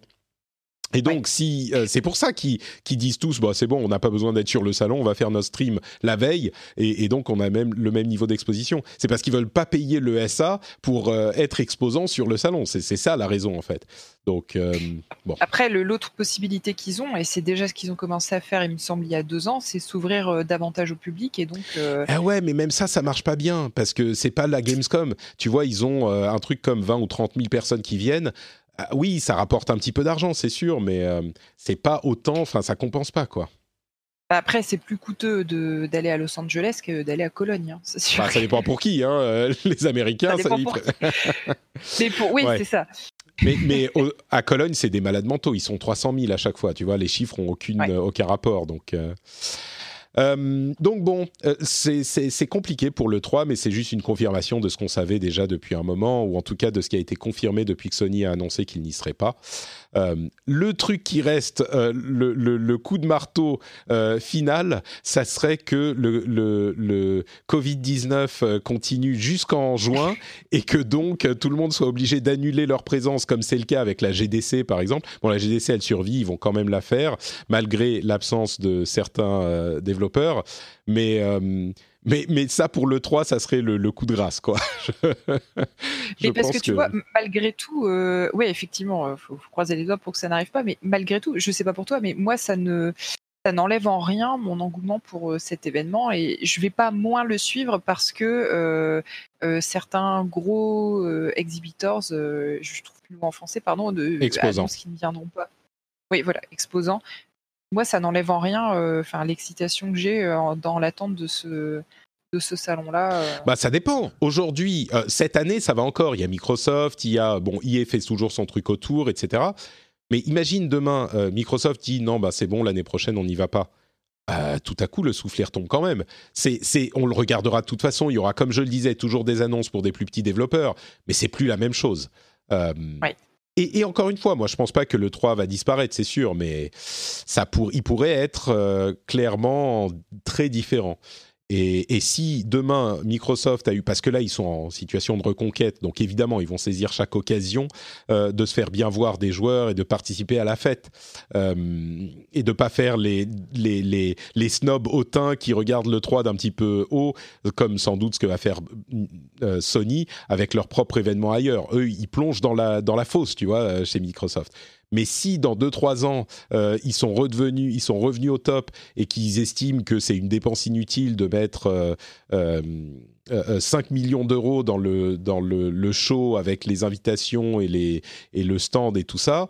Et donc, si euh, c'est pour ça qu'ils disent tous, bah, c'est bon, on n'a pas besoin d'être sur le salon, on va faire notre stream la veille, et, donc on a même le même niveau d'exposition. C'est parce qu'ils veulent pas payer le SA pour euh, être exposant sur le salon. C'est ça la raison en fait. Donc euh, bon. Après, l'autre possibilité qu'ils ont, et c'est déjà ce qu'ils ont commencé à faire, il me semble, il y a deux ans, c'est s'ouvrir davantage au public et donc. Ah ouais, mais même ça, ça marche pas bien parce que c'est pas la Gamescom. Tu vois, ils ont un truc comme 20 ou 30 000 personnes qui viennent. Ah oui, ça rapporte un petit peu d'argent, c'est sûr, mais euh, c'est pas autant, enfin, ça compense pas, quoi. Après, c'est plus coûteux d'aller à Los Angeles que d'aller à Cologne. Hein, bah, ça dépend pour qui, hein, euh, les Américains. Ça, pour Oui, c'est ça. Mais, à Cologne, c'est des malades mentaux. Ils sont 300 000 à chaque fois. Tu vois, les chiffres ont aucune, aucun rapport. Donc, euh, euh, donc bon, euh, c'est compliqué pour le 3, mais c'est juste une confirmation de ce qu'on savait déjà depuis un moment, ou en tout cas de ce qui a été confirmé depuis que Sony a annoncé qu'il n'y serait pas. Euh, le truc qui reste, euh, le, le, le, coup de marteau euh, final, ça serait que le, le Covid-19 continue jusqu'en juin et que donc tout le monde soit obligé d'annuler leur présence, comme c'est le cas avec la GDC par exemple. Bon, la GDC, elle survit, ils vont quand même la faire, malgré l'absence de certains développeurs. Mais mais, mais ça, pour le 3, ça serait le, coup de grâce, quoi. mais parce que, tu vois, malgré tout, euh, oui, effectivement, il euh, faut, croiser les doigts pour que ça n'arrive pas, mais malgré tout, je sais pas pour toi, mais moi, ça ne ça n'enlève en rien mon engouement pour euh, cet événement et je vais pas moins le suivre parce que certains gros exhibitors, je trouve plus le mot en français, pardon, de exposants qui ne viendront pas. Oui, voilà, exposants moi, ça n'enlève en rien euh, enfin l'excitation que j'ai euh, dans l'attente de ce, de ce salon-là euh. Bah, ça dépend. Aujourd'hui, cette année, ça va encore. Il y a Microsoft, il y a. Bon, EA fait toujours son truc autour, etc. Mais imagine demain, Microsoft dit non, bah, c'est bon, l'année prochaine, on n'y va pas. tout à coup, le soufflet retombe quand même. C'est, c'est, on le regardera de toute façon. Il y aura, comme je le disais, toujours des annonces pour des plus petits développeurs, mais c'est plus la même chose. Oui. Et, encore une fois, moi, je pense pas que le 3 va disparaître, c'est sûr, mais ça pour, il pourrait être euh, clairement très différent. Et, si demain Microsoft a eu, parce que là ils sont en situation de reconquête, donc évidemment ils vont saisir chaque occasion euh, de se faire bien voir des joueurs et de participer à la fête euh, et de pas faire les les les, les snobs hautains qui regardent le 3 d'un petit peu haut, comme sans doute ce que va faire euh, Sony avec leur propre événement ailleurs. Eux ils plongent dans la dans la fosse, tu vois, chez Microsoft. Mais si dans 2-3 ans, euh, ils sont redevenus, ils sont revenus au top et qu'ils estiment que c'est une dépense inutile de mettre 5 euh, euh, millions d'euros dans, le, dans le, show avec les invitations et, les, et le stand et tout ça,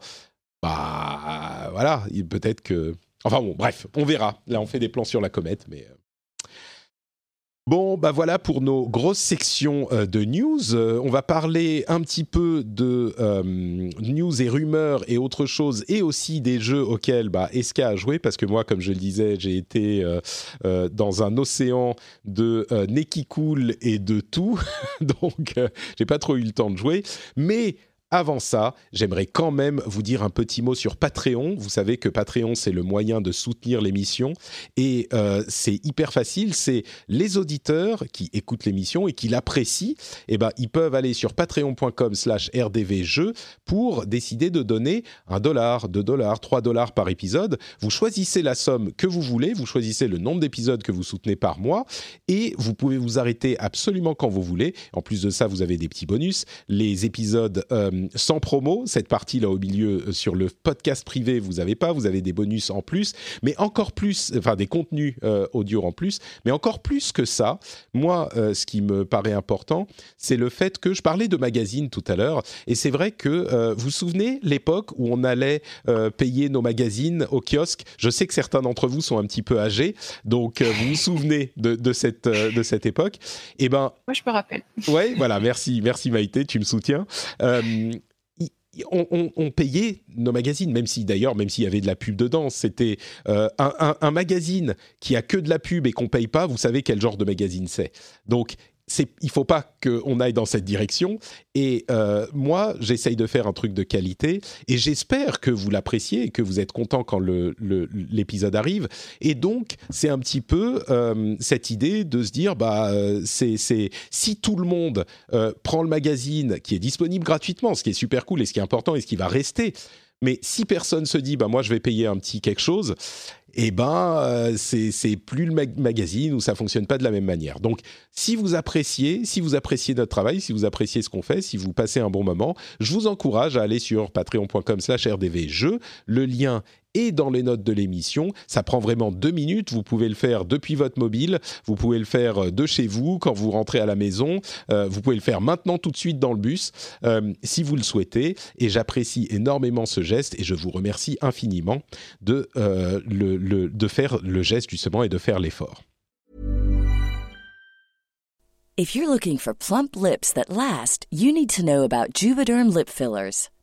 bah voilà, peut-être que... Enfin bon, bref, on verra. Là, on fait des plans sur la comète, mais... Bon, bah voilà pour nos grosses sections euh, de news. Euh, on va parler un petit peu de euh, news et rumeurs et autres choses, et aussi des jeux auxquels bah, Eska a joué, parce que moi, comme je le disais, j'ai été dans un océan de Neki Cool et de tout, donc j'ai pas trop eu le temps de jouer. Mais avant ça, j'aimerais quand même vous dire un petit mot sur Patreon. Vous savez que Patreon, c'est le moyen de soutenir l'émission et euh, c'est hyper facile. C'est les auditeurs qui écoutent l'émission et qui l'apprécient. Eh ben, ils peuvent aller sur patreon.com/slash rdvjeux pour décider de donner un dollar, deux dollars, trois dollars par épisode. Vous choisissez la somme que vous voulez, vous choisissez le nombre d'épisodes que vous soutenez par mois et vous pouvez vous arrêter absolument quand vous voulez. En plus de ça, vous avez des petits bonus. Les épisodes euh, sans promo. Cette partie-là au milieu euh, sur le podcast privé, vous avez pas, vous avez des bonus en plus, mais encore plus, enfin des contenus euh, audio en plus, mais encore plus que ça. Moi, euh, ce qui me paraît important, c'est le fait que je parlais de magazines tout à l'heure, et c'est vrai que vous vous souvenez l'époque où on allait payer nos magazines au kiosque? Je sais que certains d'entre vous sont un petit peu âgés, donc vous vous souvenez de, cette de cette époque. Et eh ben, moi je me rappelle. Ouais, voilà, merci, merci Maïté, tu me soutiens on, payait nos magazines, même si d'ailleurs, même s'il y avait de la pub dedans, c'était euh, un, magazine qui a que de la pub et qu'on paye pas. Vous savez quel genre de magazine c'est. Donc il faut pas qu'on aille dans cette direction. Et euh, moi, j'essaye de faire un truc de qualité et j'espère que vous l'appréciez et que vous êtes content quand l'épisode arrive. Et donc, c'est un petit peu euh, cette idée de se dire, bah, euh, c'est si tout le monde prend le magazine qui est disponible gratuitement, ce qui est super cool et ce qui est important et ce qui va rester Mais si personne se dit, bah moi je vais payer un petit quelque chose, eh ben euh, c'est plus le magazine ou ça fonctionne pas de la même manière. Donc si vous appréciez, si vous appréciez notre travail, si vous appréciez ce qu'on fait, si vous passez un bon moment, je vous encourage à aller sur patreon.com/rdvjeux. Le lien et dans les notes de l'émission. Ça prend vraiment deux minutes. Vous pouvez le faire depuis votre mobile. Vous pouvez le faire euh, de chez vous quand vous rentrez à la maison. Euh, vous pouvez le faire maintenant tout de suite dans le bus euh, si vous le souhaitez. Et j'apprécie énormément ce geste et je vous remercie infiniment de, le, de faire le geste justement et de faire l'effort. If you're looking for plump lips that last, you need to know about Juvederm lip fillers.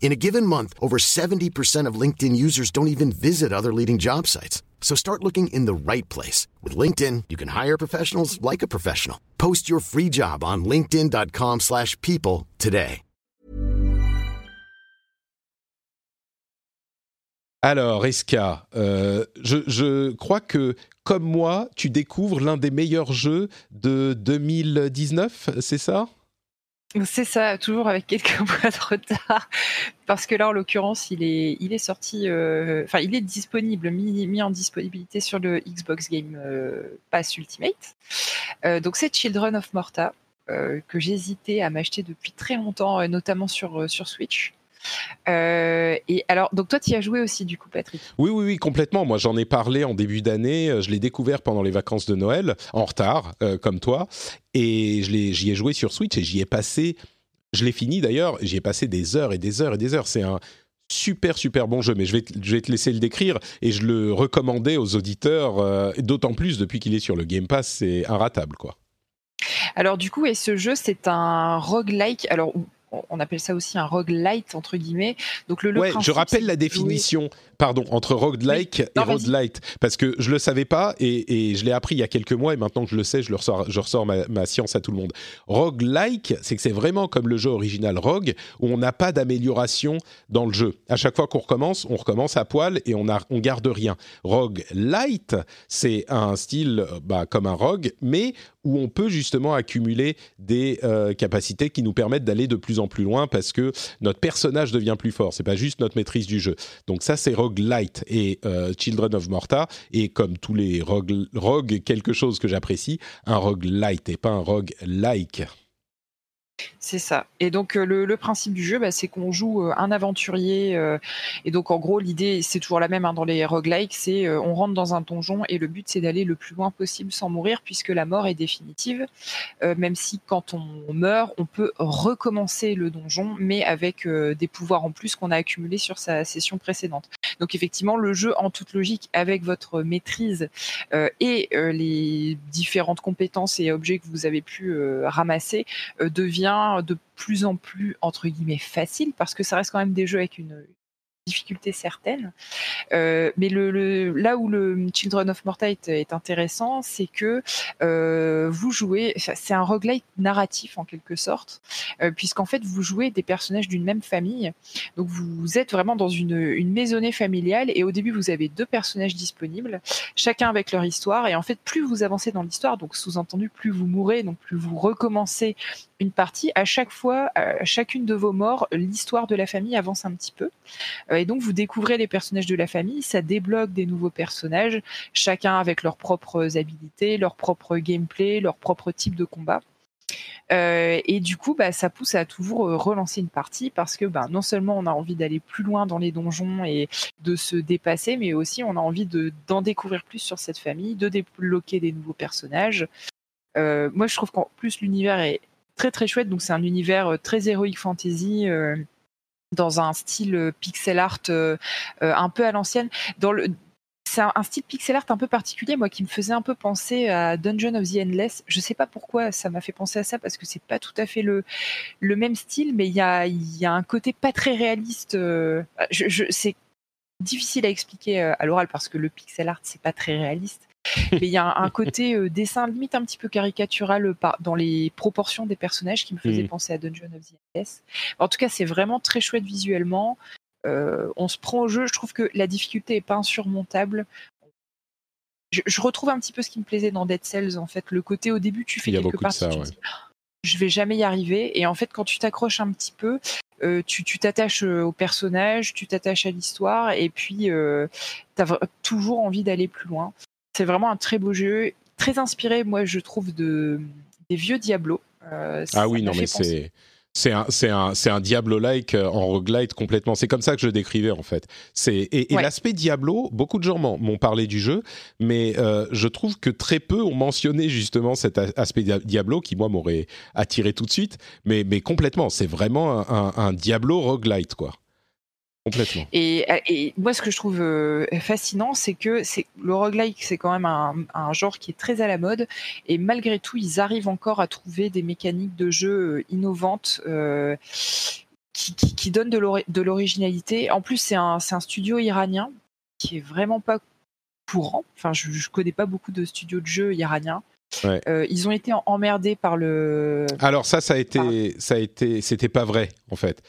In a given month, over 70% of LinkedIn users don't even visit other leading job sites. So start looking in the right place. With LinkedIn, you can hire professionals like a professional. Post your free job on linkedin.com slash people today. Alors, Eska, euh, je, je crois que, comme moi, tu découvres l'un des meilleurs jeux de 2019, c'est ça C'est ça, toujours avec quelques mois de retard, parce que là, en l'occurrence, il est, sorti, euh, enfin, il est disponible, mis, en disponibilité sur le Xbox Game euh, Pass Ultimate. Euh, donc, c'est Children of Morta, que j'hésitais à m'acheter depuis très longtemps, notamment sur Switch. Euh, et alors, donc toi, tu y as joué aussi, du coup, Patrick? Oui, oui, oui, complètement. Moi, j'en ai parlé en début d'année. Euh, je l'ai découvert pendant les vacances de Noël, en retard, euh, comme toi. Et j'y ai joué sur Switch et j'y ai passé. Je l'ai fini d'ailleurs. J'y ai passé des heures et des heures et des heures. C'est un super super bon jeu, mais je vais, te, je vais te laisser le décrire et je le recommandais aux auditeurs, d'autant plus depuis qu'il est sur le Game Pass, c'est inratable quoi. Alors du coup, et ce jeu, c'est un roguelike. Alors on appelle ça aussi un roguelite entre guillemets. Donc le, ouais, je rappelle la définition pardon, entre roguelike et roguelite, parce que je le savais pas et, je l'ai appris il y a quelques mois et maintenant que je le sais, je, le ressors, je ressors ma, science à tout le monde. Roguelike, c'est que c'est vraiment comme le jeu original Rogue, où on n'a pas d'amélioration dans le jeu. À chaque fois qu'on recommence, on recommence à poil et on, a, on garde rien. Roguelite, c'est un style bah, comme un rogue, mais où on peut justement accumuler des euh, capacités qui nous permettent d'aller de plus en plus loin parce que notre personnage devient plus fort. C'est pas juste notre maîtrise du jeu. Donc ça, c'est roguelite et euh, Children of Morta et comme tous les rogue, rogue quelque chose que j'apprécie, un roguelite et pas un rogue like. C'est ça. Et donc euh, le, principe du jeu, bah, c'est qu'on joue euh, un aventurier. Euh, et donc en gros, l'idée, c'est toujours la même hein, dans les roguelikes, c'est on rentre dans un donjon et le but, c'est d'aller le plus loin possible sans mourir, puisque la mort est définitive. même si quand on meurt, on peut recommencer le donjon, mais avec des pouvoirs en plus qu'on a accumulés sur sa session précédente. Donc effectivement, le jeu, en toute logique, avec votre maîtrise et les différentes compétences et objets que vous avez pu ramasser, devient de plus en plus entre guillemets facile parce que ça reste quand même des jeux avec une, difficulté certaine. Euh, mais là où le Children of Morta est, intéressant, c'est que euh, vous jouez, c'est un roguelike narratif en quelque sorte, euh, puisqu'en fait vous jouez des personnages d'une même famille. Donc vous êtes vraiment dans une, une maisonnée familiale et au début vous avez deux personnages disponibles, chacun avec leur histoire. Et en fait, plus vous avancez dans l'histoire, donc sous-entendu, plus vous mourrez, donc plus vous recommencez une partie, à chaque fois, à chacune de vos morts, l'histoire de la famille avance un petit peu. Euh, et donc, vous découvrez les personnages de la famille, ça débloque des nouveaux personnages, chacun avec leurs propres habilités, leur propre gameplay, leur propre type de combat. Euh, et du coup, bah, ça pousse à toujours euh, relancer une partie parce que bah, non seulement on a envie d'aller plus loin dans les donjons et de se dépasser, mais aussi on a envie de, d'en découvrir plus sur cette famille, de débloquer des nouveaux personnages. Moi, je trouve qu'en plus l'univers est très très chouette. Donc c'est un univers très héroïque fantasy dans un style pixel art un peu à l'ancienne. C'est un, style pixel art un peu particulier, moi, qui me faisait un peu penser à Dungeon of the Endless. Je sais pas pourquoi ça m'a fait penser à ça, parce que c'est pas tout à fait le, le même style, mais il y a, y a un côté pas très réaliste. Euh, c'est difficile à expliquer euh, à l'oral parce que le pixel art, c'est pas très réaliste. Mais il y a un, côté euh, dessin limite un petit peu caricatural dans les proportions des personnages qui me faisait mm. penser à Dungeon of the Endless. En tout cas, c'est vraiment très chouette visuellement. Euh, on se prend au jeu. Je trouve que la difficulté est pas insurmontable. Je, retrouve un petit peu ce qui me plaisait dans Dead Cells, en fait. Le côté au début, tu fais quelque parties, tu dis, je vais jamais y arriver. Et en fait, quand tu t'accroches un petit peu, euh, tu t'attaches euh, au personnage, tu t'attaches à l'histoire, et puis tu as toujours envie d'aller plus loin. C'est vraiment un très beau jeu, très inspiré, moi, je trouve, de, des vieux Diablo. ah oui, non, mais c'est c'est un, c'est un, c'est un Diablo-like euh, en roguelite complètement. C'est comme ça que je le décrivais en fait. C'est et, l'aspect Diablo, beaucoup de gens m'ont parlé du jeu, mais euh, je trouve que très peu ont mentionné justement cet aspect Diablo qui moi m'aurait attiré tout de suite. Mais mais complètement, c'est vraiment un, un Diablo roguelite quoi. Et, moi, ce que je trouve euh, fascinant, c'est que c'est le roguelike, c'est quand même un, genre qui est très à la mode, et malgré tout, ils arrivent encore à trouver des mécaniques de jeu euh, innovantes. Euh, qui, donnent de l'originalité. En plus, c'est un, studio iranien qui est vraiment pas courant. Enfin, je, ne connais pas beaucoup de studios de jeux iraniens. ils ont été emmerdés par le. Alors ça, ça a été, ça a été, c'était pas vrai en fait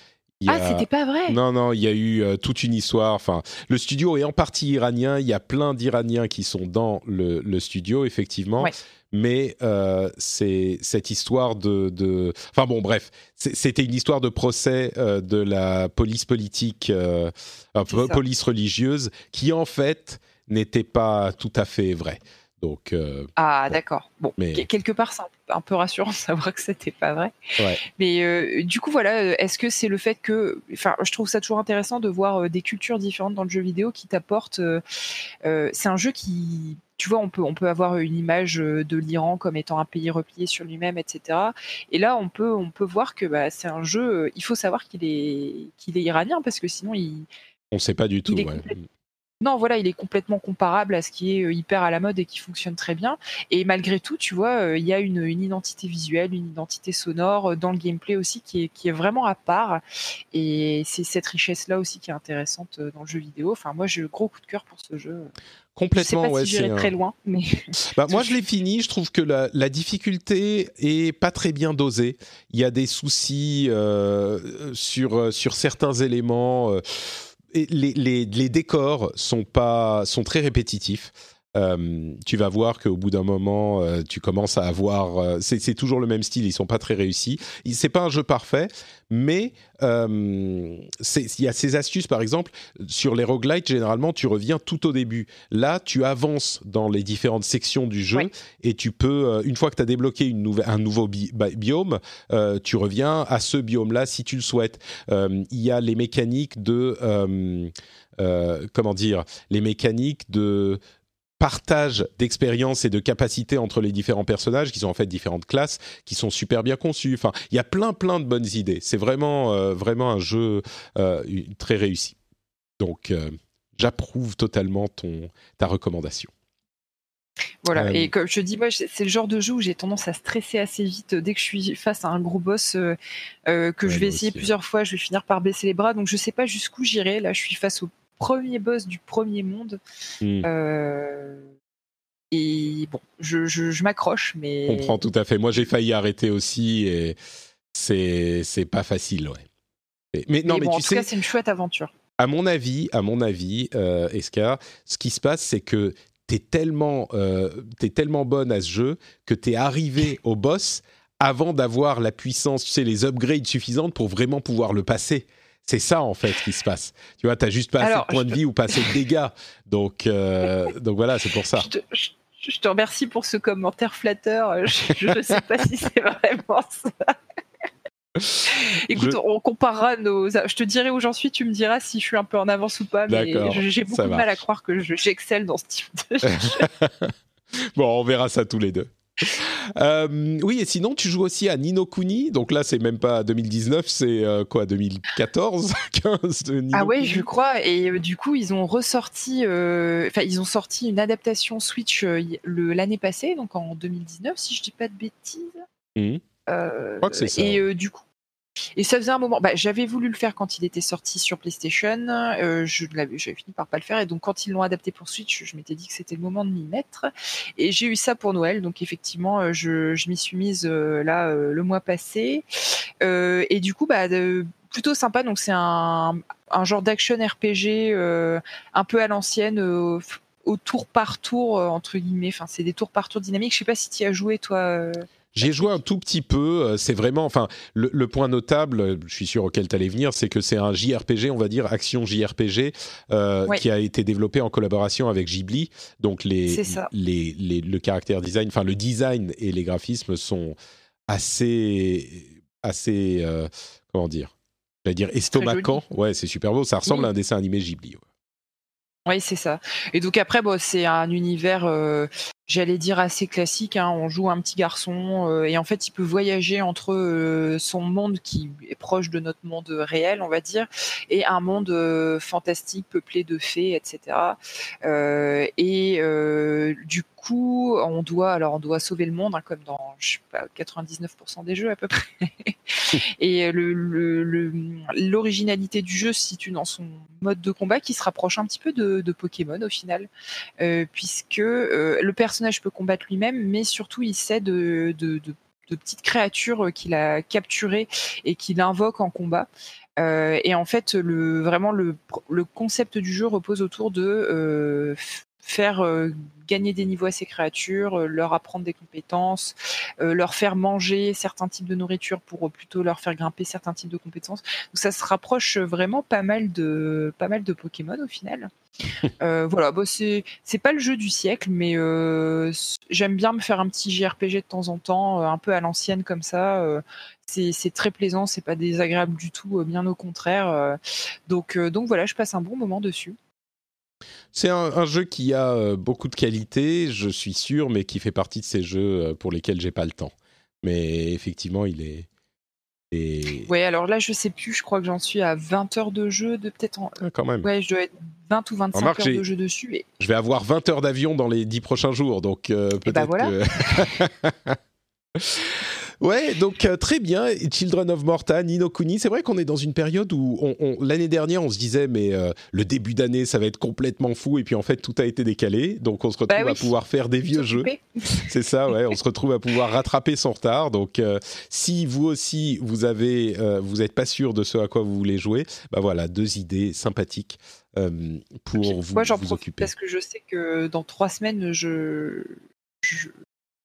ah, c'était pas vrai. Non, non, il y a eu euh, toute une histoire. Enfin, le studio est en partie iranien. Il y a plein d'Iraniens qui sont dans le, studio, effectivement. Mais euh, c'est cette histoire de, Enfin bon, bref, c'était une histoire de procès euh, de la police politique, police religieuse, qui en fait n'était pas tout à fait vrai. Donc, ah, d'accord. Bon, quelque part, c'est un, peu rassurant de savoir que c'était pas vrai. Mais euh, du coup, voilà, euh, est-ce que c'est le fait que. Enfin, je trouve ça toujours intéressant de voir des cultures différentes dans le jeu vidéo qui t'apportent. c'est un jeu qui. Tu vois, on peut, on peut avoir une image de l'Iran comme étant un pays replié sur lui-même, etc. Et là, on peut, on peut voir que bah, c'est un jeu. Il faut savoir qu'il est, qu'il est iranien parce que sinon, il. On ne sait pas du tout. Non, voilà, il est complètement comparable à ce qui est euh, hyper à la mode et qui fonctionne très bien. Et malgré tout, tu vois, euh, il y a une, identité visuelle, une identité sonore euh, dans le gameplay aussi qui est, qui est vraiment à part. Et c'est cette richesse-là aussi qui est intéressante dans le jeu vidéo. Enfin, moi, j'ai le gros coup de cœur pour ce jeu. Complètement, je sais pas si j'irai très loin, mais bah, moi je l'ai fini. Je trouve que la, difficulté est pas très bien dosée. Il y a des soucis sur sur certains éléments les, décors sont pas sont très répétitifs. Euh, tu vas voir qu'au bout d'un moment, euh, tu commences à avoir. Euh, c'est toujours le même style, ils sont pas très réussis. C'est pas un jeu parfait, mais il y a ces astuces, par exemple, sur les roguelites, généralement, tu reviens tout au début. Là, tu avances dans les différentes sections du jeu et tu peux, une fois que tu as débloqué une un nouveau biome, tu reviens à ce biome-là si tu le souhaites. Il y a les mécaniques de. comment dire Les mécaniques de partage d'expérience et de capacité entre les différents personnages, qui sont en fait différentes classes, qui sont super bien conçues. Enfin, il y a plein plein de bonnes idées. C'est vraiment euh, vraiment un jeu euh, très réussi. Donc, euh, j'approuve totalement ton ta recommandation. Voilà, et comme je dis, moi, c'est le genre de jeu où j'ai tendance à stresser assez vite dès que je suis face à un gros boss que je vais essayer plusieurs fois, je vais finir par baisser les bras. Donc je sais pas jusqu'où j'irai. Là, je suis face au premier boss du premier monde. Hmm. Euh, et bon, je, je, m'accroche, mais. Je comprends tout à fait. Moi, j'ai failli arrêter aussi et c'est, c'est pas facile, ouais. mais, non, mais, tu en tout cas, c'est une chouette aventure. À mon avis, à mon avis, euh, Eska, ce qui se passe, c'est que t'es tellement, euh, es tellement bonne à ce jeu que t'es arrivé au boss avant d'avoir la puissance, tu sais, les upgrades suffisantes pour vraiment pouvoir le passer. C'est ça en fait qui se passe. Tu vois, t'as juste pas assez de points de vie ou pas assez de dégâts. Donc, euh, donc voilà, c'est pour ça. Je te, je te, remercie pour ce commentaire flatteur. Je ne sais pas si c'est vraiment ça. Écoute, on comparera nos. Je te dirai où j'en suis, tu me diras si je suis un peu en avance ou pas, mais j'ai beaucoup de mal à croire que j'excelle dans ce type de jeu. bon, on verra ça tous les deux. Euh, oui, et sinon, tu joues aussi à Nino Kuni. Donc là, c'est même pas 2019, c'est euh, quoi, 2014, 15 de Nino Ah ouais, je crois. Et euh, du coup, ils ont ressorti, enfin, ils ont sorti une adaptation Switch l'année passée, donc en 2019, si je dis pas de bêtises. Mmh. je crois que c'est ça. Et du coup, et ça faisait un moment. Bah, j'avais voulu le faire quand il était sorti sur PlayStation. Euh, je j'avais fini par pas le faire. Et donc, quand ils l'ont adapté pour Switch, je m'étais dit que c'était le moment de m'y mettre. Et j'ai eu ça pour Noël. Donc, effectivement, euh, je, je m'y suis mise euh, là le mois passé. et du coup, bah, plutôt sympa. Donc, c'est un, un genre d'action RPG un peu à l'ancienne au tour par tour entre guillemets. Enfin, c'est des tours par tour dynamiques. Je sais pas si tu as joué toi. J'ai joué un tout petit peu. Euh, c'est vraiment, enfin, le, point notable, je suis sûr auquel tu allais venir, c'est que c'est un JRPG, on va dire action JRPG, euh, qui a été développé en collaboration avec Ghibli. Donc les, les, les, le caractère design, enfin le design et les graphismes sont assez, assez, euh, comment dire, j'allais dire estomacant. Ouais, c'est super beau. Ça ressemble à un dessin animé Ghibli. Oui, c'est ça. Et donc après, bon, c'est un univers j'allais dire assez classique. Hein. On joue un petit garçon euh, et en fait, il peut voyager entre euh, son monde qui est proche de notre monde réel, on va dire, et un monde euh, fantastique peuplé de fées, etc. et du on doit alors on doit sauver le monde, hein, comme dans je sais pas 99% des jeux à peu près. et l'originalité le, du jeu se situe dans son mode de combat qui se rapproche un petit peu de, Pokémon au final, puisque le personnage peut combattre lui-même, mais surtout il sait de, petites créatures qu'il a capturées et qu'il invoque en combat. Euh, et en fait, le, vraiment, le, concept du jeu repose autour de euh, faire euh, gagner des niveaux à ces créatures, leur apprendre des compétences, leur faire manger certains types de nourriture pour plutôt leur faire grimper certains types de compétences. Donc ça se rapproche vraiment pas mal de pas mal de Pokémon au final. euh, voilà, bah c'est c'est pas le jeu du siècle, mais euh, j'aime bien me faire un petit JRPG de temps en temps, euh, un peu à l'ancienne comme ça. Euh, c'est très plaisant, c'est pas désagréable du tout, bien au contraire. donc donc voilà, je passe un bon moment dessus. C'est un, jeu qui a beaucoup de qualités, je suis sûr, mais qui fait partie de ces jeux pour lesquels j'ai pas le temps. Mais effectivement, il est, et... Ouais, alors là, je sais plus, je crois que j'en suis à 20 heures de jeu, de peut-être en... Ah, quand même. Ouais, je dois être 20 ou 25 heures de jeu dessus. Et... Je vais avoir 20 heures d'avion dans les 10 prochains jours, donc euh, bah peut-être que... Ouais, donc euh, très bien. Children of Morta, Nino Kuni. C'est vrai qu'on est dans une période où on, l'année dernière, on se disait, mais euh, le début d'année, ça va être complètement fou. Et puis en fait, tout a été décalé. Donc on se retrouve bah à pouvoir faire des vieux jeux. C'est ça, ouais. on se retrouve à pouvoir rattraper son retard. Donc euh, si vous aussi, vous avez, vous n'êtes pas sûr de ce à quoi vous voulez jouer, bah voilà, deux idées sympathiques. pour vous, Moi, j'en occuper. Parce que je sais que dans trois semaines, je, je,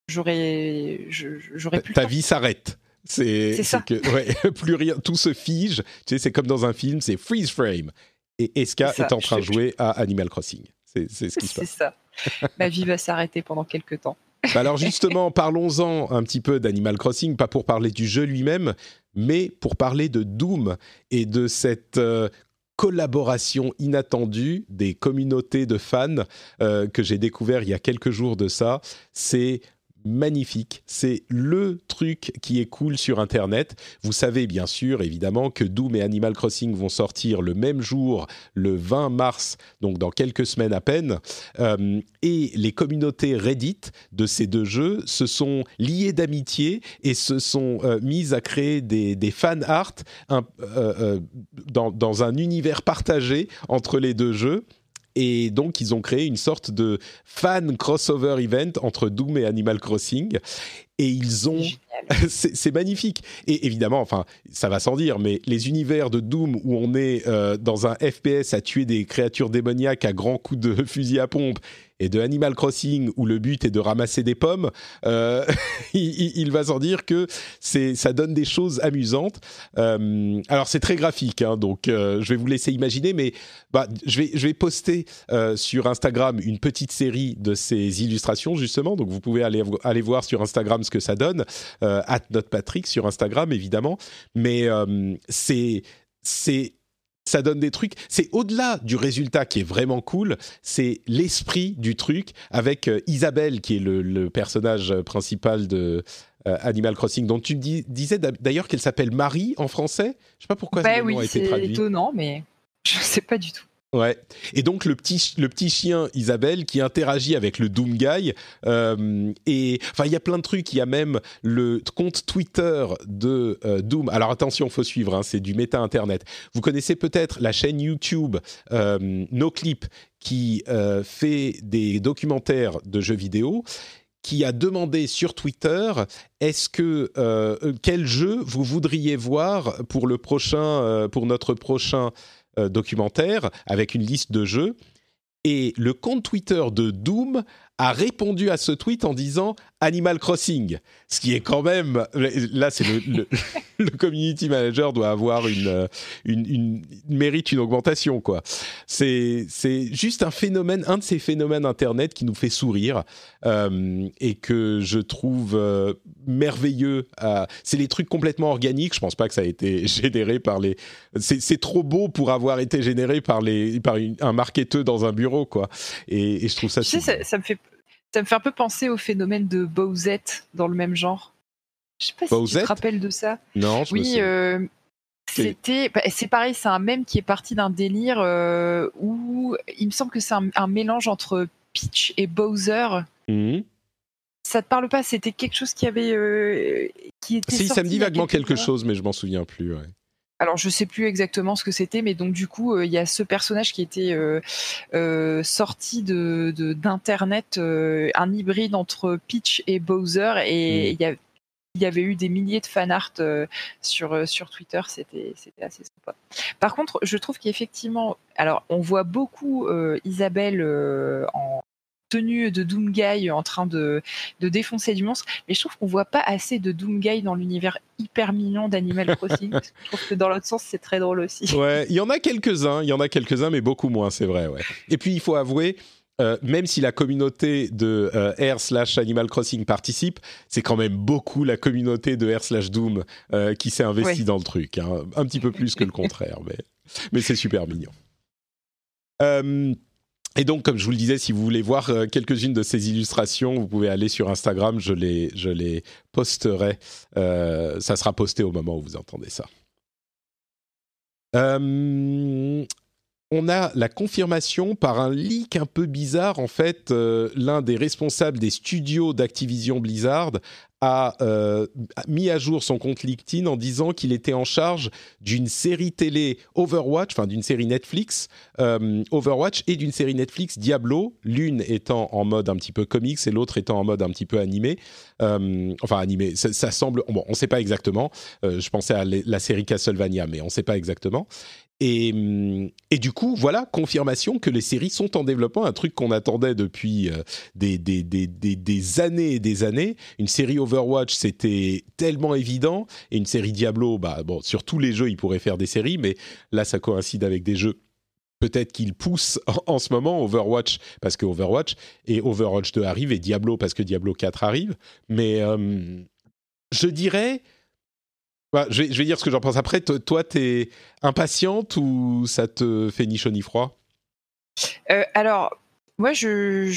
j'aurais j'aurais plus ta vie s'arrête. C'est ça. que, ouais, plus rien tout se fige. Tu sais c'est comme dans un film c'est freeze frame. Et Eska est, en train de jouer à Animal Crossing. C'est ce qui se passe. c'est ça. Ma vie va s'arrêter pendant quelques temps. Bah alors justement parlons-en un petit peu d'Animal Crossing pas pour parler du jeu lui-même mais pour parler de Doom et de cette euh, collaboration inattendue des communautés de fans euh, que j'ai découvert il y a quelques jours de ça. C'est magnifique. C'est le truc qui est cool sur Internet. Vous savez bien sûr, évidemment, que Doom et Animal Crossing vont sortir le même jour, le 20 mars, donc dans quelques semaines à peine. Euh, et les communautés Reddit de ces deux jeux se sont liées d'amitié et se sont euh, mises à créer des, fan art euh, dans, dans un univers partagé entre les deux jeux et donc, ils ont créé une sorte de fan crossover event entre Doom et Animal Crossing. Et ils ont c'est magnifique. Et évidemment enfin ça va sans dire mais les univers de Doom où on est euh, dans un FPS à tuer des créatures démoniaques à grands coups de fusil à pompe et de Animal Crossing où le but est de ramasser des pommes, euh, il, va sans dire que c'est ça donne des choses amusantes. Euh, alors c'est très graphique, hein, donc je vais vous laisser imaginer, mais bah, je vais je vais poster sur Instagram une petite série de ces illustrations justement, donc vous pouvez aller aller voir sur Instagram ce que ça donne. at Patrick sur Instagram évidemment, mais c'est c'est ça donne des trucs. C'est au-delà du résultat qui est vraiment cool, c'est l'esprit du truc avec euh, Isabelle qui est le, personnage principal de euh, Animal Crossing, dont tu disais d'ailleurs qu'elle s'appelle Marie en français. Je sais pas pourquoi bah, oui, a été traduit. C'est étonnant, mais je sais pas du tout. Ouais. Et donc le petit le petit chien Isabelle qui interagit avec le Doom Guy euh, et enfin il y a plein de trucs. Il y a même le compte Twitter de euh, Doom. Alors attention, faut suivre. Hein, c'est du méta internet. Vous connaissez peut-être la chaîne YouTube euh, NoClip qui euh, fait des documentaires de jeux vidéo qui a demandé sur Twitter est-ce que quel jeu vous voudriez voir pour le prochain pour notre prochain documentaire avec une liste de jeux. Et le compte Twitter de Doom a répondu à ce tweet en disant Animal Crossing, ce qui est quand même là c'est le, le, community manager doit avoir une, une, une, mérite une augmentation quoi. C'est c'est juste un phénomène, un de ces phénomènes internet qui nous fait sourire euh, et que je trouve euh, merveilleux. c'est les trucs complètement organiques. Je pense pas que ça a été généré par les. C'est trop beau pour avoir été généré par les par un marketeur dans un bureau quoi. Et, je trouve ça. Tu sais, ça me fait ça me fait un peu penser au phénomène de Bowsette dans le même genre. Je sais pas si tu te rappelles de ça. Non, je Oui, euh, c'était, bah, c'est pareil, c'est un mème qui est parti d'un délire euh, où il me semble que c'est un, mélange entre Peach et Bowser. Mmh. Ça te parle pas? C'était quelque chose qui avait, euh, qui était. Si, ça me dit vaguement quelque chose, mais je m'en souviens plus. Ouais alors je sais plus exactement ce que c'était, mais donc du coup euh, il y a ce personnage qui était euh, euh, sorti de d'internet, un hybride entre Peach et Bowser, et mm. il y avait eu des milliers de fan art sur sur Twitter, c'était c'était assez sympa. Par contre, je trouve qu'effectivement, alors on voit beaucoup Isabelle en tenue de Doomguy en train de, de défoncer du monstre, mais je trouve qu'on voit pas assez de Doomguy dans l'univers hyper mignon d'Animal Crossing. je trouve que dans l'autre sens, c'est très drôle aussi. Ouais, il y en a quelques-uns, il y en a quelques-uns, mais beaucoup moins, c'est vrai. Ouais. Et puis il faut avouer. Euh, même si la communauté de euh, R slash Animal Crossing participe, c'est quand même beaucoup la communauté de R slash Doom euh, qui s'est investie dans le truc, hein. un petit peu plus que le contraire, mais, mais c'est super mignon. Et donc, comme je vous le disais, si vous voulez voir euh, quelques-unes de ces illustrations, vous pouvez aller sur Instagram, je les, je les posterai. Euh, ça sera posté au moment où vous entendez ça. Euh, on a la confirmation par un leak un peu bizarre. En fait, l'un des responsables des studios d'Activision Blizzard euh, a mis à jour son compte LinkedIn en disant qu'il était en charge d'une série télé Overwatch, enfin d'une série Netflix euh, Overwatch et d'une série Netflix Diablo, l'une étant en mode un petit peu comics et l'autre étant en mode un petit peu animé. Euh, enfin animé, ça, semble, bon, on ne sait pas exactement. je pensais à la série Castlevania, mais on ne sait pas exactement. Et, et, du coup, voilà, confirmation que les séries sont en développement, un truc qu'on attendait depuis des, des, années et des années. Une série Overwatch, c'était tellement évident, et une série Diablo, bah, bon, sur tous les jeux, ils pourraient faire des séries, mais là, ça coïncide avec des jeux peut-être qu'ils poussent en, ce moment Overwatch parce que Overwatch et Overwatch 2 arrive et Diablo parce que Diablo 4 arrive. Mais euh, je dirais, bah, je, vais, dire ce que j'en pense après. Toi, t'es impatiente ou ça te fait ni chaud ni froid? Euh, Alors, moi, je,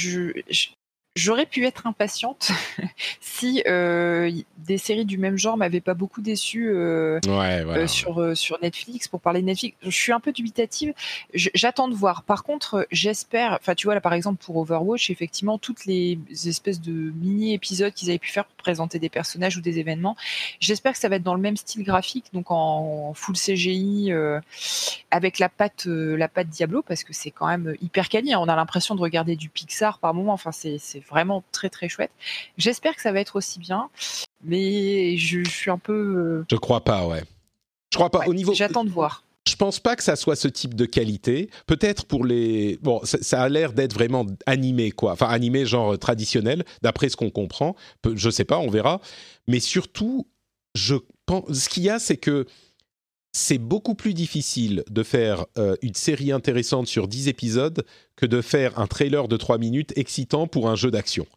J'aurais pu être impatiente si euh, des séries du même genre m'avaient pas beaucoup déçu euh, euh, sur sur Netflix. Pour parler de Netflix, je suis un peu dubitative. J'attends de voir. Par contre, j'espère. Enfin, tu vois là, par exemple pour Overwatch, effectivement, toutes les espèces de mini épisodes qu'ils avaient pu faire présenter des personnages ou des événements. J'espère que ça va être dans le même style graphique, donc en, full CGI, euh, avec la patte, la patte Diablo, parce que c'est quand même hyper quali. Hein. On a l'impression de regarder du Pixar par moment. Enfin, c'est vraiment très très chouette. J'espère que ça va être aussi bien, mais je, suis un peu. Je crois pas, ouais. Je crois pas. Au niveau. J'attends de voir. Je pense pas que ça soit ce type de qualité. Peut-être pour les. Bon, ça, a l'air d'être vraiment animé, quoi. Enfin, animé genre traditionnel, d'après ce qu'on comprend. Je sais pas, on verra. Mais surtout, je pense. Ce qu'il y a, c'est que c'est beaucoup plus difficile de faire euh, une série intéressante sur 10 épisodes que de faire un trailer de 3 minutes excitant pour un jeu d'action.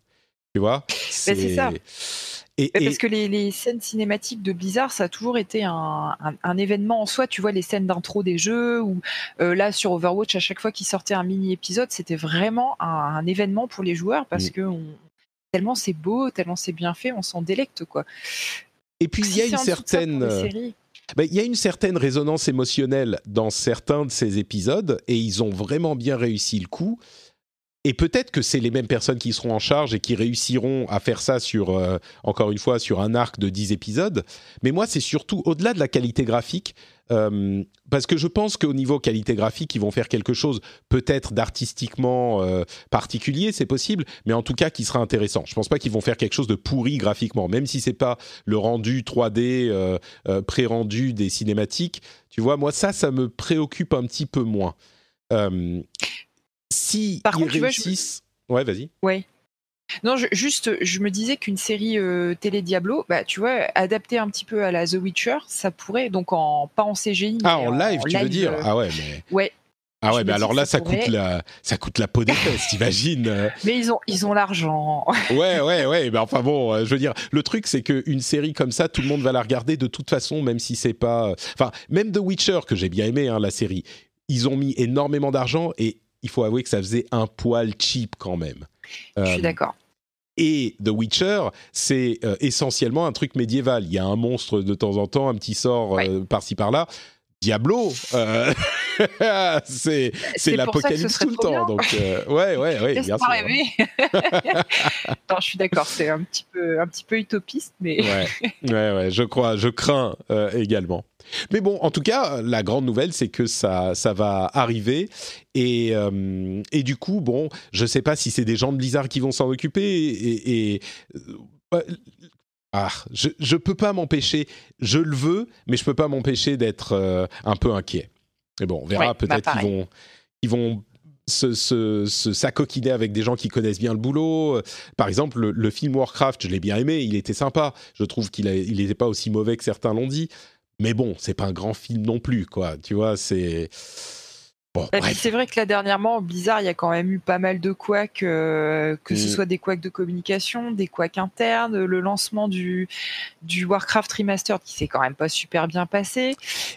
Tu vois C'est ça. Parce que les, scènes cinématiques de Blizzard, ça a toujours été un, événement en soi. Tu vois, les scènes d'intro des jeux, ou euh, là sur Overwatch, à chaque fois qu'il sortait un mini-épisode, c'était vraiment un, événement pour les joueurs parce mm. que tellement c'est beau, tellement c'est bien fait, on s'en délecte. quoi. Et puis il y a une certaine. Ben, il y a une certaine résonance émotionnelle dans certains de ces épisodes et ils ont vraiment bien réussi le coup. Et peut-être que c'est les mêmes personnes qui seront en charge et qui réussiront à faire ça sur, euh, encore une fois, sur un arc de 10 épisodes. Mais moi, c'est surtout au-delà de la qualité graphique, euh, parce que je pense qu'au niveau qualité graphique, ils vont faire quelque chose peut-être d'artistiquement euh, particulier, c'est possible, mais en tout cas qui sera intéressant. Je pense pas qu'ils vont faire quelque chose de pourri graphiquement, même si c'est pas le rendu 3D pré-rendu des cinématiques. Tu vois, moi ça, ça me préoccupe un petit peu moins si Par ils contre, réussissent... Ouais, vas-y. Ouais. Non, juste, je me disais qu'une série euh, télé Diablo, bah, tu vois, adaptée un petit peu à la The Witcher, ça pourrait, donc en pas en CGI. Ah, en live, tu veux dire euh, Ah ouais, mais. Ouais. Ah ouais, mais alors là, ça coûte la, ça coûte la peau des fesses, t'imagines euh. Mais ils ont, ils ont l'argent. ouais, ouais, ouais. Mais enfin bon, je veux dire, le truc, c'est qu'une série comme ça, tout le monde va la regarder de toute façon, même si c'est pas, enfin, même The Witcher que j'ai bien aimé, hein, la série, ils ont mis énormément d'argent et il faut avouer que ça faisait un poil cheap quand même. Je suis euh, d'accord. Et The Witcher, c'est euh, essentiellement un truc médiéval. Il y a un monstre de temps en temps, un petit sort euh, par-ci par-là. Diablo, euh, c'est l'apocalypse tout le temps. Donc euh, ouais ouais ouais. Bien sûr. rêver. non, je suis d'accord, c'est un petit peu un petit peu utopiste, mais ouais ouais ouais, je crois, je crains euh, également. Mais bon, en tout cas, la grande nouvelle, c'est que ça, ça va arriver. Et, et du coup, bon, je sais pas si c'est des gens de Blizzard qui vont s'en occuper. Et, et ah, je ne peux pas m'empêcher, je le veux, mais je peux pas m'empêcher d'être euh, un peu inquiet. Mais bon, on verra, peut-être bah, qu'ils vont, ils vont se, se, s'acoquiner avec des gens qui connaissent bien le boulot. Par exemple, le, film Warcraft, je l'ai bien aimé, il était sympa. Je trouve qu'il n'était pas aussi mauvais que certains l'ont dit. Mais bon, c'est pas un grand film non plus, quoi. Tu vois, c'est c'est vrai que là dernièrement, Blizzard, il y a quand même eu pas mal de couacs, euh, que ce mm. soit des couacs de communication, des couacs internes, le lancement du, du Warcraft Remastered qui s'est quand même pas super bien passé.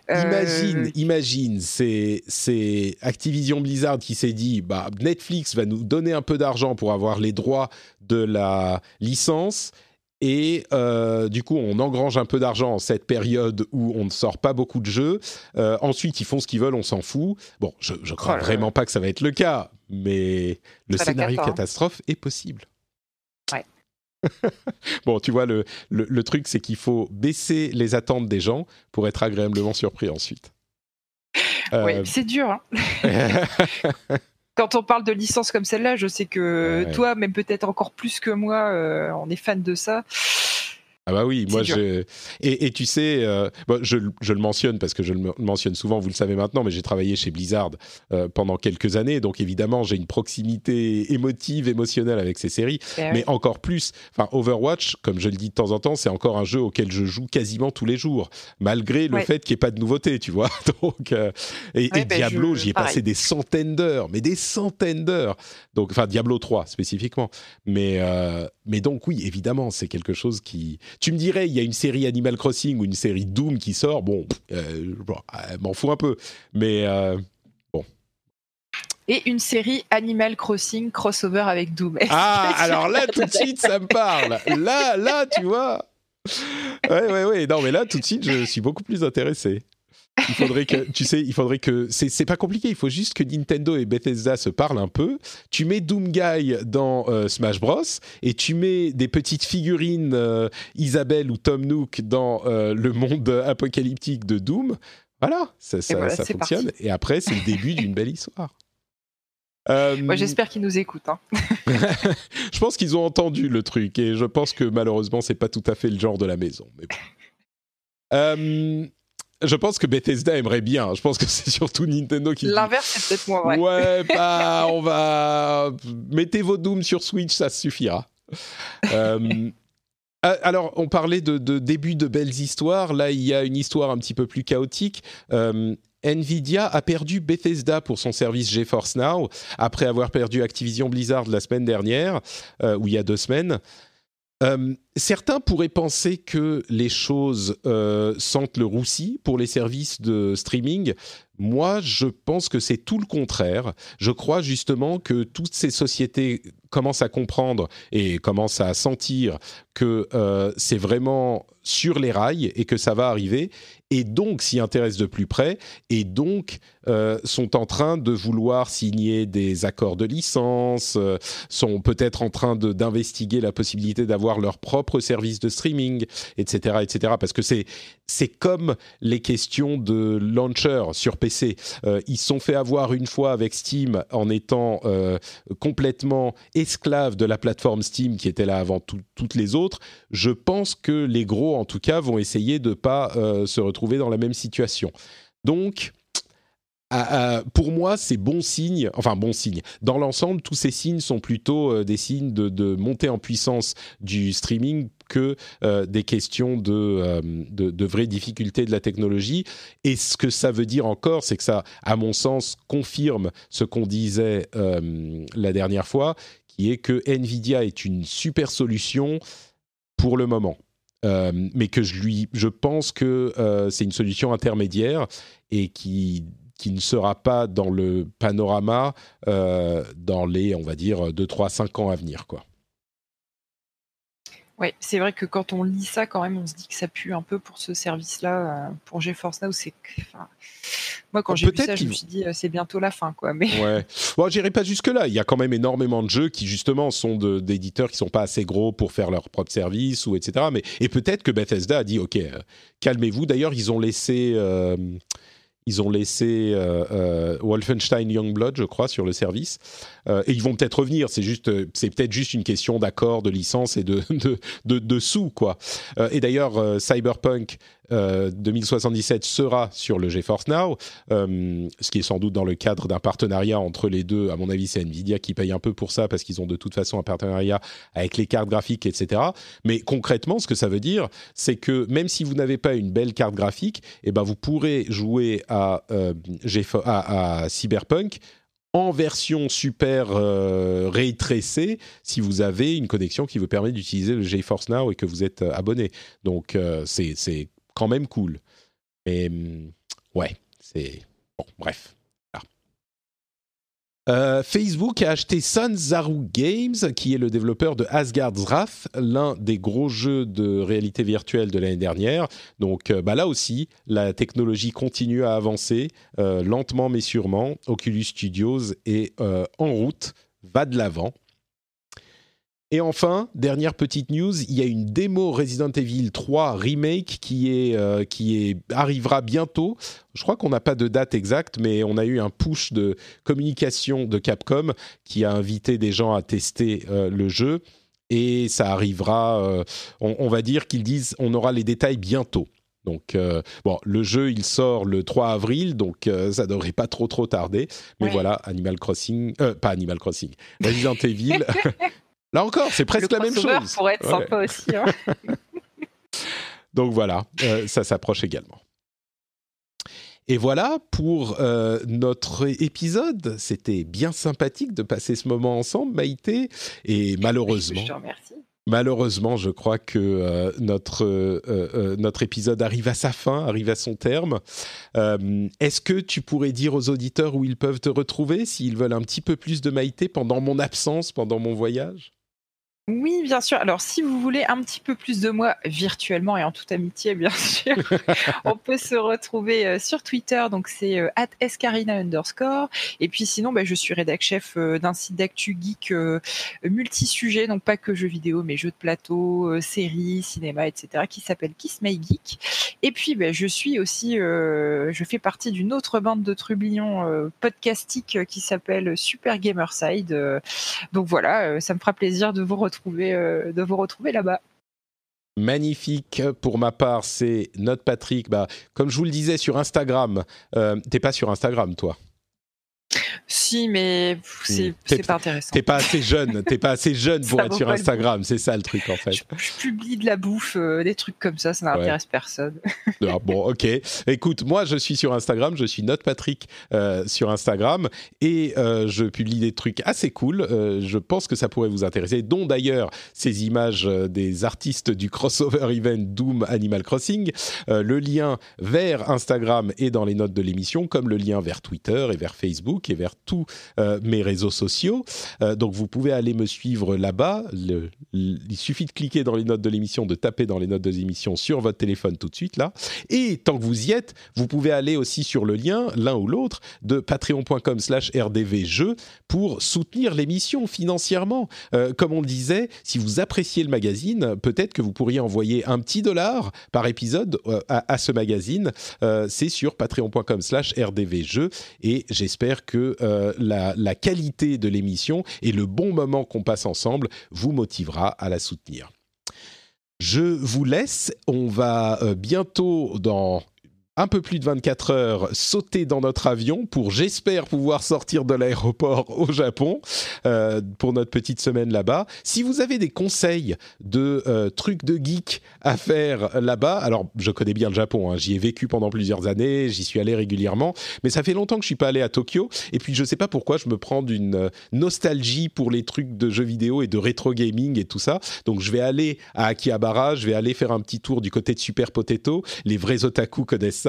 Euh, imagine, imagine, c'est Activision Blizzard qui s'est dit, bah Netflix va nous donner un peu d'argent pour avoir les droits de la licence et euh, du coup, on engrange un peu d'argent en cette période où on ne sort pas beaucoup de jeux. Euh, ensuite, ils font ce qu'ils veulent, on s'en fout. Bon, je, ne crois vraiment pas que ça va être le cas, mais le scénario hein. catastrophe est possible. Ouais. bon, tu vois, le, le, truc, c'est qu'il faut baisser les attentes des gens pour être agréablement surpris ensuite. Oui, euh, c'est dur. Hein quand on parle de licence comme celle-là, je sais que toi, même peut-être encore plus que moi, euh, on est fan de ça. Ah bah oui, moi je et, et, tu sais, euh, je, je, le mentionne parce que je le mentionne souvent, vous le savez maintenant, mais j'ai travaillé chez Blizzard euh, pendant quelques années, donc évidemment j'ai une proximité émotive, émotionnelle avec ces séries, eh mais encore plus, enfin Overwatch, comme je le dis de temps en temps, c'est encore un jeu auquel je joue quasiment tous les jours, malgré le fait qu'il n'y ait pas de nouveauté, tu vois. donc euh, et, et ben, Diablo, j'y ai passé des centaines d'heures, mais des centaines d'heures. Donc enfin Diablo 3 spécifiquement, mais mais donc oui, évidemment, c'est quelque chose qui tu me dirais, il y a une série Animal Crossing ou une série Doom qui sort, bon, euh, m'en fous un peu. Mais euh, bon. Et une série Animal Crossing crossover avec Doom. Ah, alors là, tout de suite, ça me parle. Là, là, tu vois. Ouais, ouais, ouais. Non, mais là, tout de suite, je suis beaucoup plus intéressé. Il faudrait que, tu sais, il faudrait que, c'est pas compliqué, il faut juste que Nintendo et Bethesda se parlent un peu. Tu mets Doomguy dans euh, Smash Bros et tu mets des petites figurines euh, Isabelle ou Tom Nook dans euh, le monde apocalyptique de Doom. Voilà, ça, ça, fonctionne. Et après, c'est le début d'une belle histoire. Moi, j'espère qu'ils nous écoutent. Hein. je pense qu'ils ont entendu le truc et je pense que malheureusement, c'est pas tout à fait le genre de la maison. Mais bon je pense que Bethesda aimerait bien. Je pense que c'est surtout Nintendo qui. L'inverse, c'est peut-être moi, ouais. Ouais, bah, on va. Mettez vos Doom sur Switch, ça suffira. Euh, alors, on parlait de, début de belles histoires. Là, il y a une histoire un petit peu plus chaotique. Euh, Nvidia a perdu Bethesda pour son service GeForce Now après avoir perdu Activision Blizzard la semaine dernière, euh, ou il y a deux semaines. Euh, certains pourraient penser que les choses euh, sentent le roussi pour les services de streaming. Moi, je pense que c'est tout le contraire. Je crois justement que toutes ces sociétés commencent à comprendre et commencent à sentir que euh, c'est vraiment sur les rails et que ça va arriver, et donc s'y intéressent de plus près, et donc euh, sont en train de vouloir signer des accords de licence, euh, sont peut-être en train d'investiguer la possibilité d'avoir leur propre service de streaming, etc., etc. Parce que c'est comme les questions de launcher sur PC. Euh, ils sont fait avoir une fois avec Steam en étant complètement esclaves de la plateforme Steam qui était là avant toutes les autres. Je pense que les gros, en tout cas, vont essayer de pas se retrouver dans la même situation. Donc pour moi, c'est bon signe, enfin bon signe. Dans l'ensemble, tous ces signes sont plutôt euh, des signes de, montée en puissance du streaming que euh, des questions euh, de, de, vraies difficultés de la technologie. Et ce que ça veut dire encore, c'est que ça, à mon sens, confirme ce qu'on disait la dernière fois, qui est que Nvidia est une super solution pour le moment. Mais que je pense que c'est une solution intermédiaire et qui qui ne sera pas dans le panorama euh, dans les, on va dire, 2, 3, 5 ans à venir. quoi. Oui, c'est vrai que quand on lit ça, quand même, on se dit que ça pue un peu pour ce service-là, euh, pour GeForce Now. C'est, moi, quand j'ai vu ça, je me suis dit, euh, c'est bientôt la fin, quoi. Mais ouais. Bon, j'irai pas jusque là. Il y a quand même énormément de jeux qui justement sont d'éditeurs qui sont pas assez gros pour faire leur propre service ou etc. Mais et peut-être que Bethesda a dit, ok, calmez-vous. D'ailleurs, ils ont laissé ils ont laissé euh, euh, Wolfenstein Youngblood, je crois, sur le service. Euh, et ils vont peut-être revenir. C'est juste, c'est peut-être juste une question d'accord, de licence et de, de, de, de sous, quoi. et d'ailleurs, Cyberpunk 2077 sera sur le GeForce Now, ce qui est sans doute dans le cadre d'un partenariat entre les deux. À mon avis, c'est Nvidia qui paye un peu pour ça parce qu'ils ont de toute façon un partenariat avec les cartes graphiques, etc. Mais concrètement, ce que ça veut dire, c'est que même si vous n'avez pas une belle carte graphique, eh ben vous pourrez jouer à, euh, Cyberpunk en version super euh, si vous avez une connexion qui vous permet d'utiliser le GeForce Now et que vous êtes euh, abonné. Donc euh, c'est quand même cool. Et mm, ouais, c'est bon, bref. Euh, Facebook a acheté Sanzaru Games, qui est le développeur de Asgard's Wrath, l'un des gros jeux de réalité virtuelle de l'année dernière. Donc euh, bah là aussi, la technologie continue à avancer, euh, lentement mais sûrement. Oculus Studios est en route, va de l'avant. Et enfin, dernière petite news, il y a une démo Resident Evil 3 Remake qui, est, euh, qui est, arrivera bientôt. Je crois qu'on n'a pas de date exacte, mais on a eu un push de communication de Capcom qui a invité des gens à tester euh, le jeu. Et ça arrivera, euh, on, va dire qu'ils disent, on aura les détails bientôt. Donc, bon, le jeu, il sort le 3 avril, donc ça devrait pas trop trop tarder. Mais voilà, Animal Crossing, pas Animal Crossing, Resident Evil Là encore, c'est presque la même chose. pourrait être sympa aussi. Hein. Donc voilà, euh, ça s'approche également. Et voilà pour euh, notre épisode. C'était bien sympathique de passer ce moment ensemble, Maïté. Et malheureusement, je te remercie. Malheureusement, je crois que euh, notre, notre épisode arrive à sa fin, arrive à son terme. Est-ce que tu pourrais dire aux auditeurs où ils peuvent te retrouver s'ils veulent un petit peu plus de Maïté pendant mon absence, pendant mon voyage? Oui, bien sûr. Alors, si vous voulez un petit peu plus de moi virtuellement et en toute amitié, bien sûr, on peut se retrouver euh, sur Twitter. Donc, c'est euh, escarina underscore. Et puis, sinon, bah, je suis rédac chef euh, d'un site d'actu geek multi-sujet, donc pas que jeux vidéo, mais jeux de plateau, séries, cinéma, etc., qui s'appelle Kiss My Geek. Et puis, bah, je suis aussi, je fais partie d'une autre bande de trublions podcastique qui s'appelle Super Gamerside. donc voilà, ça me fera plaisir de vous retrouver euh, de vous retrouver là-bas. Magnifique. Pour ma part, c'est Note Patrick. Bah, comme je vous le disais sur Instagram, euh, t'es pas sur Instagram, toi? Si, mais c'est pas intéressant. T'es pas assez jeune, t'es pas assez jeune pour être sur Instagram, c'est ça le truc en fait. Je, publie de la bouffe, euh, des trucs comme ça, ça n'intéresse personne. Ah, bon, ok. Écoute, moi je suis sur Instagram, je suis Note Patrick euh, sur Instagram et euh, je publie des trucs assez cool. je pense que ça pourrait vous intéresser, dont d'ailleurs ces images des artistes du crossover event Doom Animal Crossing. le lien vers Instagram est dans les notes de l'émission, comme le lien vers Twitter et vers Facebook et vers tous euh, mes réseaux sociaux. Euh, donc vous pouvez aller me suivre là-bas. il suffit de cliquer dans les notes de l'émission, de taper dans les notes de l'émission sur votre téléphone tout de suite là. Et tant que vous y êtes, vous pouvez aller aussi sur le lien, l'un ou l'autre, de patreon.com slash rdvjeux pour soutenir l'émission financièrement. Euh, comme on le disait, si vous appréciez le magazine, peut-être que vous pourriez envoyer un petit dollar par épisode à, ce magazine. C'est sur patreon.com slash rdvjeux et j'espère que euh, la, qualité de l'émission et le bon moment qu'on passe ensemble vous motivera à la soutenir. Je vous laisse. On va euh, bientôt, dans un peu plus de 24 heures, sauter dans notre avion pour, j'espère, pouvoir sortir de l'aéroport au Japon euh, pour notre petite semaine là-bas. Si vous avez des conseils de euh, trucs de geek à faire là-bas, alors je connais bien le Japon, hein, j'y ai vécu pendant plusieurs années, j'y suis allé régulièrement, mais ça fait longtemps que je suis pas allé à Tokyo. Et puis je sais pas pourquoi je me prends d'une euh, nostalgie pour les trucs de jeux vidéo et de rétro gaming et tout ça. Donc je vais aller à Akihabara, je vais aller faire un petit tour du côté de Super Potato. Les vrais otaku connaissent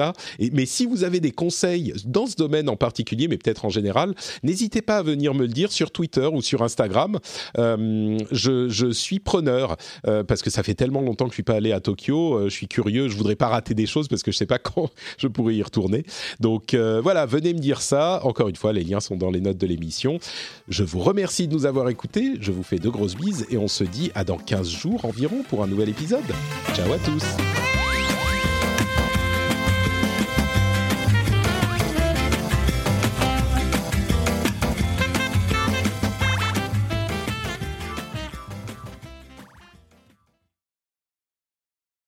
mais si vous avez des conseils dans ce domaine en particulier, mais peut-être en général, n'hésitez pas à venir me le dire sur Twitter ou sur Instagram. Euh, je, suis preneur euh, parce que ça fait tellement longtemps que je suis pas allé à Tokyo. Euh, je suis curieux, je voudrais pas rater des choses parce que je sais pas quand je pourrais y retourner. Donc voilà, venez me dire ça. Encore une fois, les liens sont dans les notes de l'émission. Je vous remercie de nous avoir écoutés. Je vous fais de grosses bises et on se dit à dans 15 jours environ pour un nouvel épisode. Ciao à tous.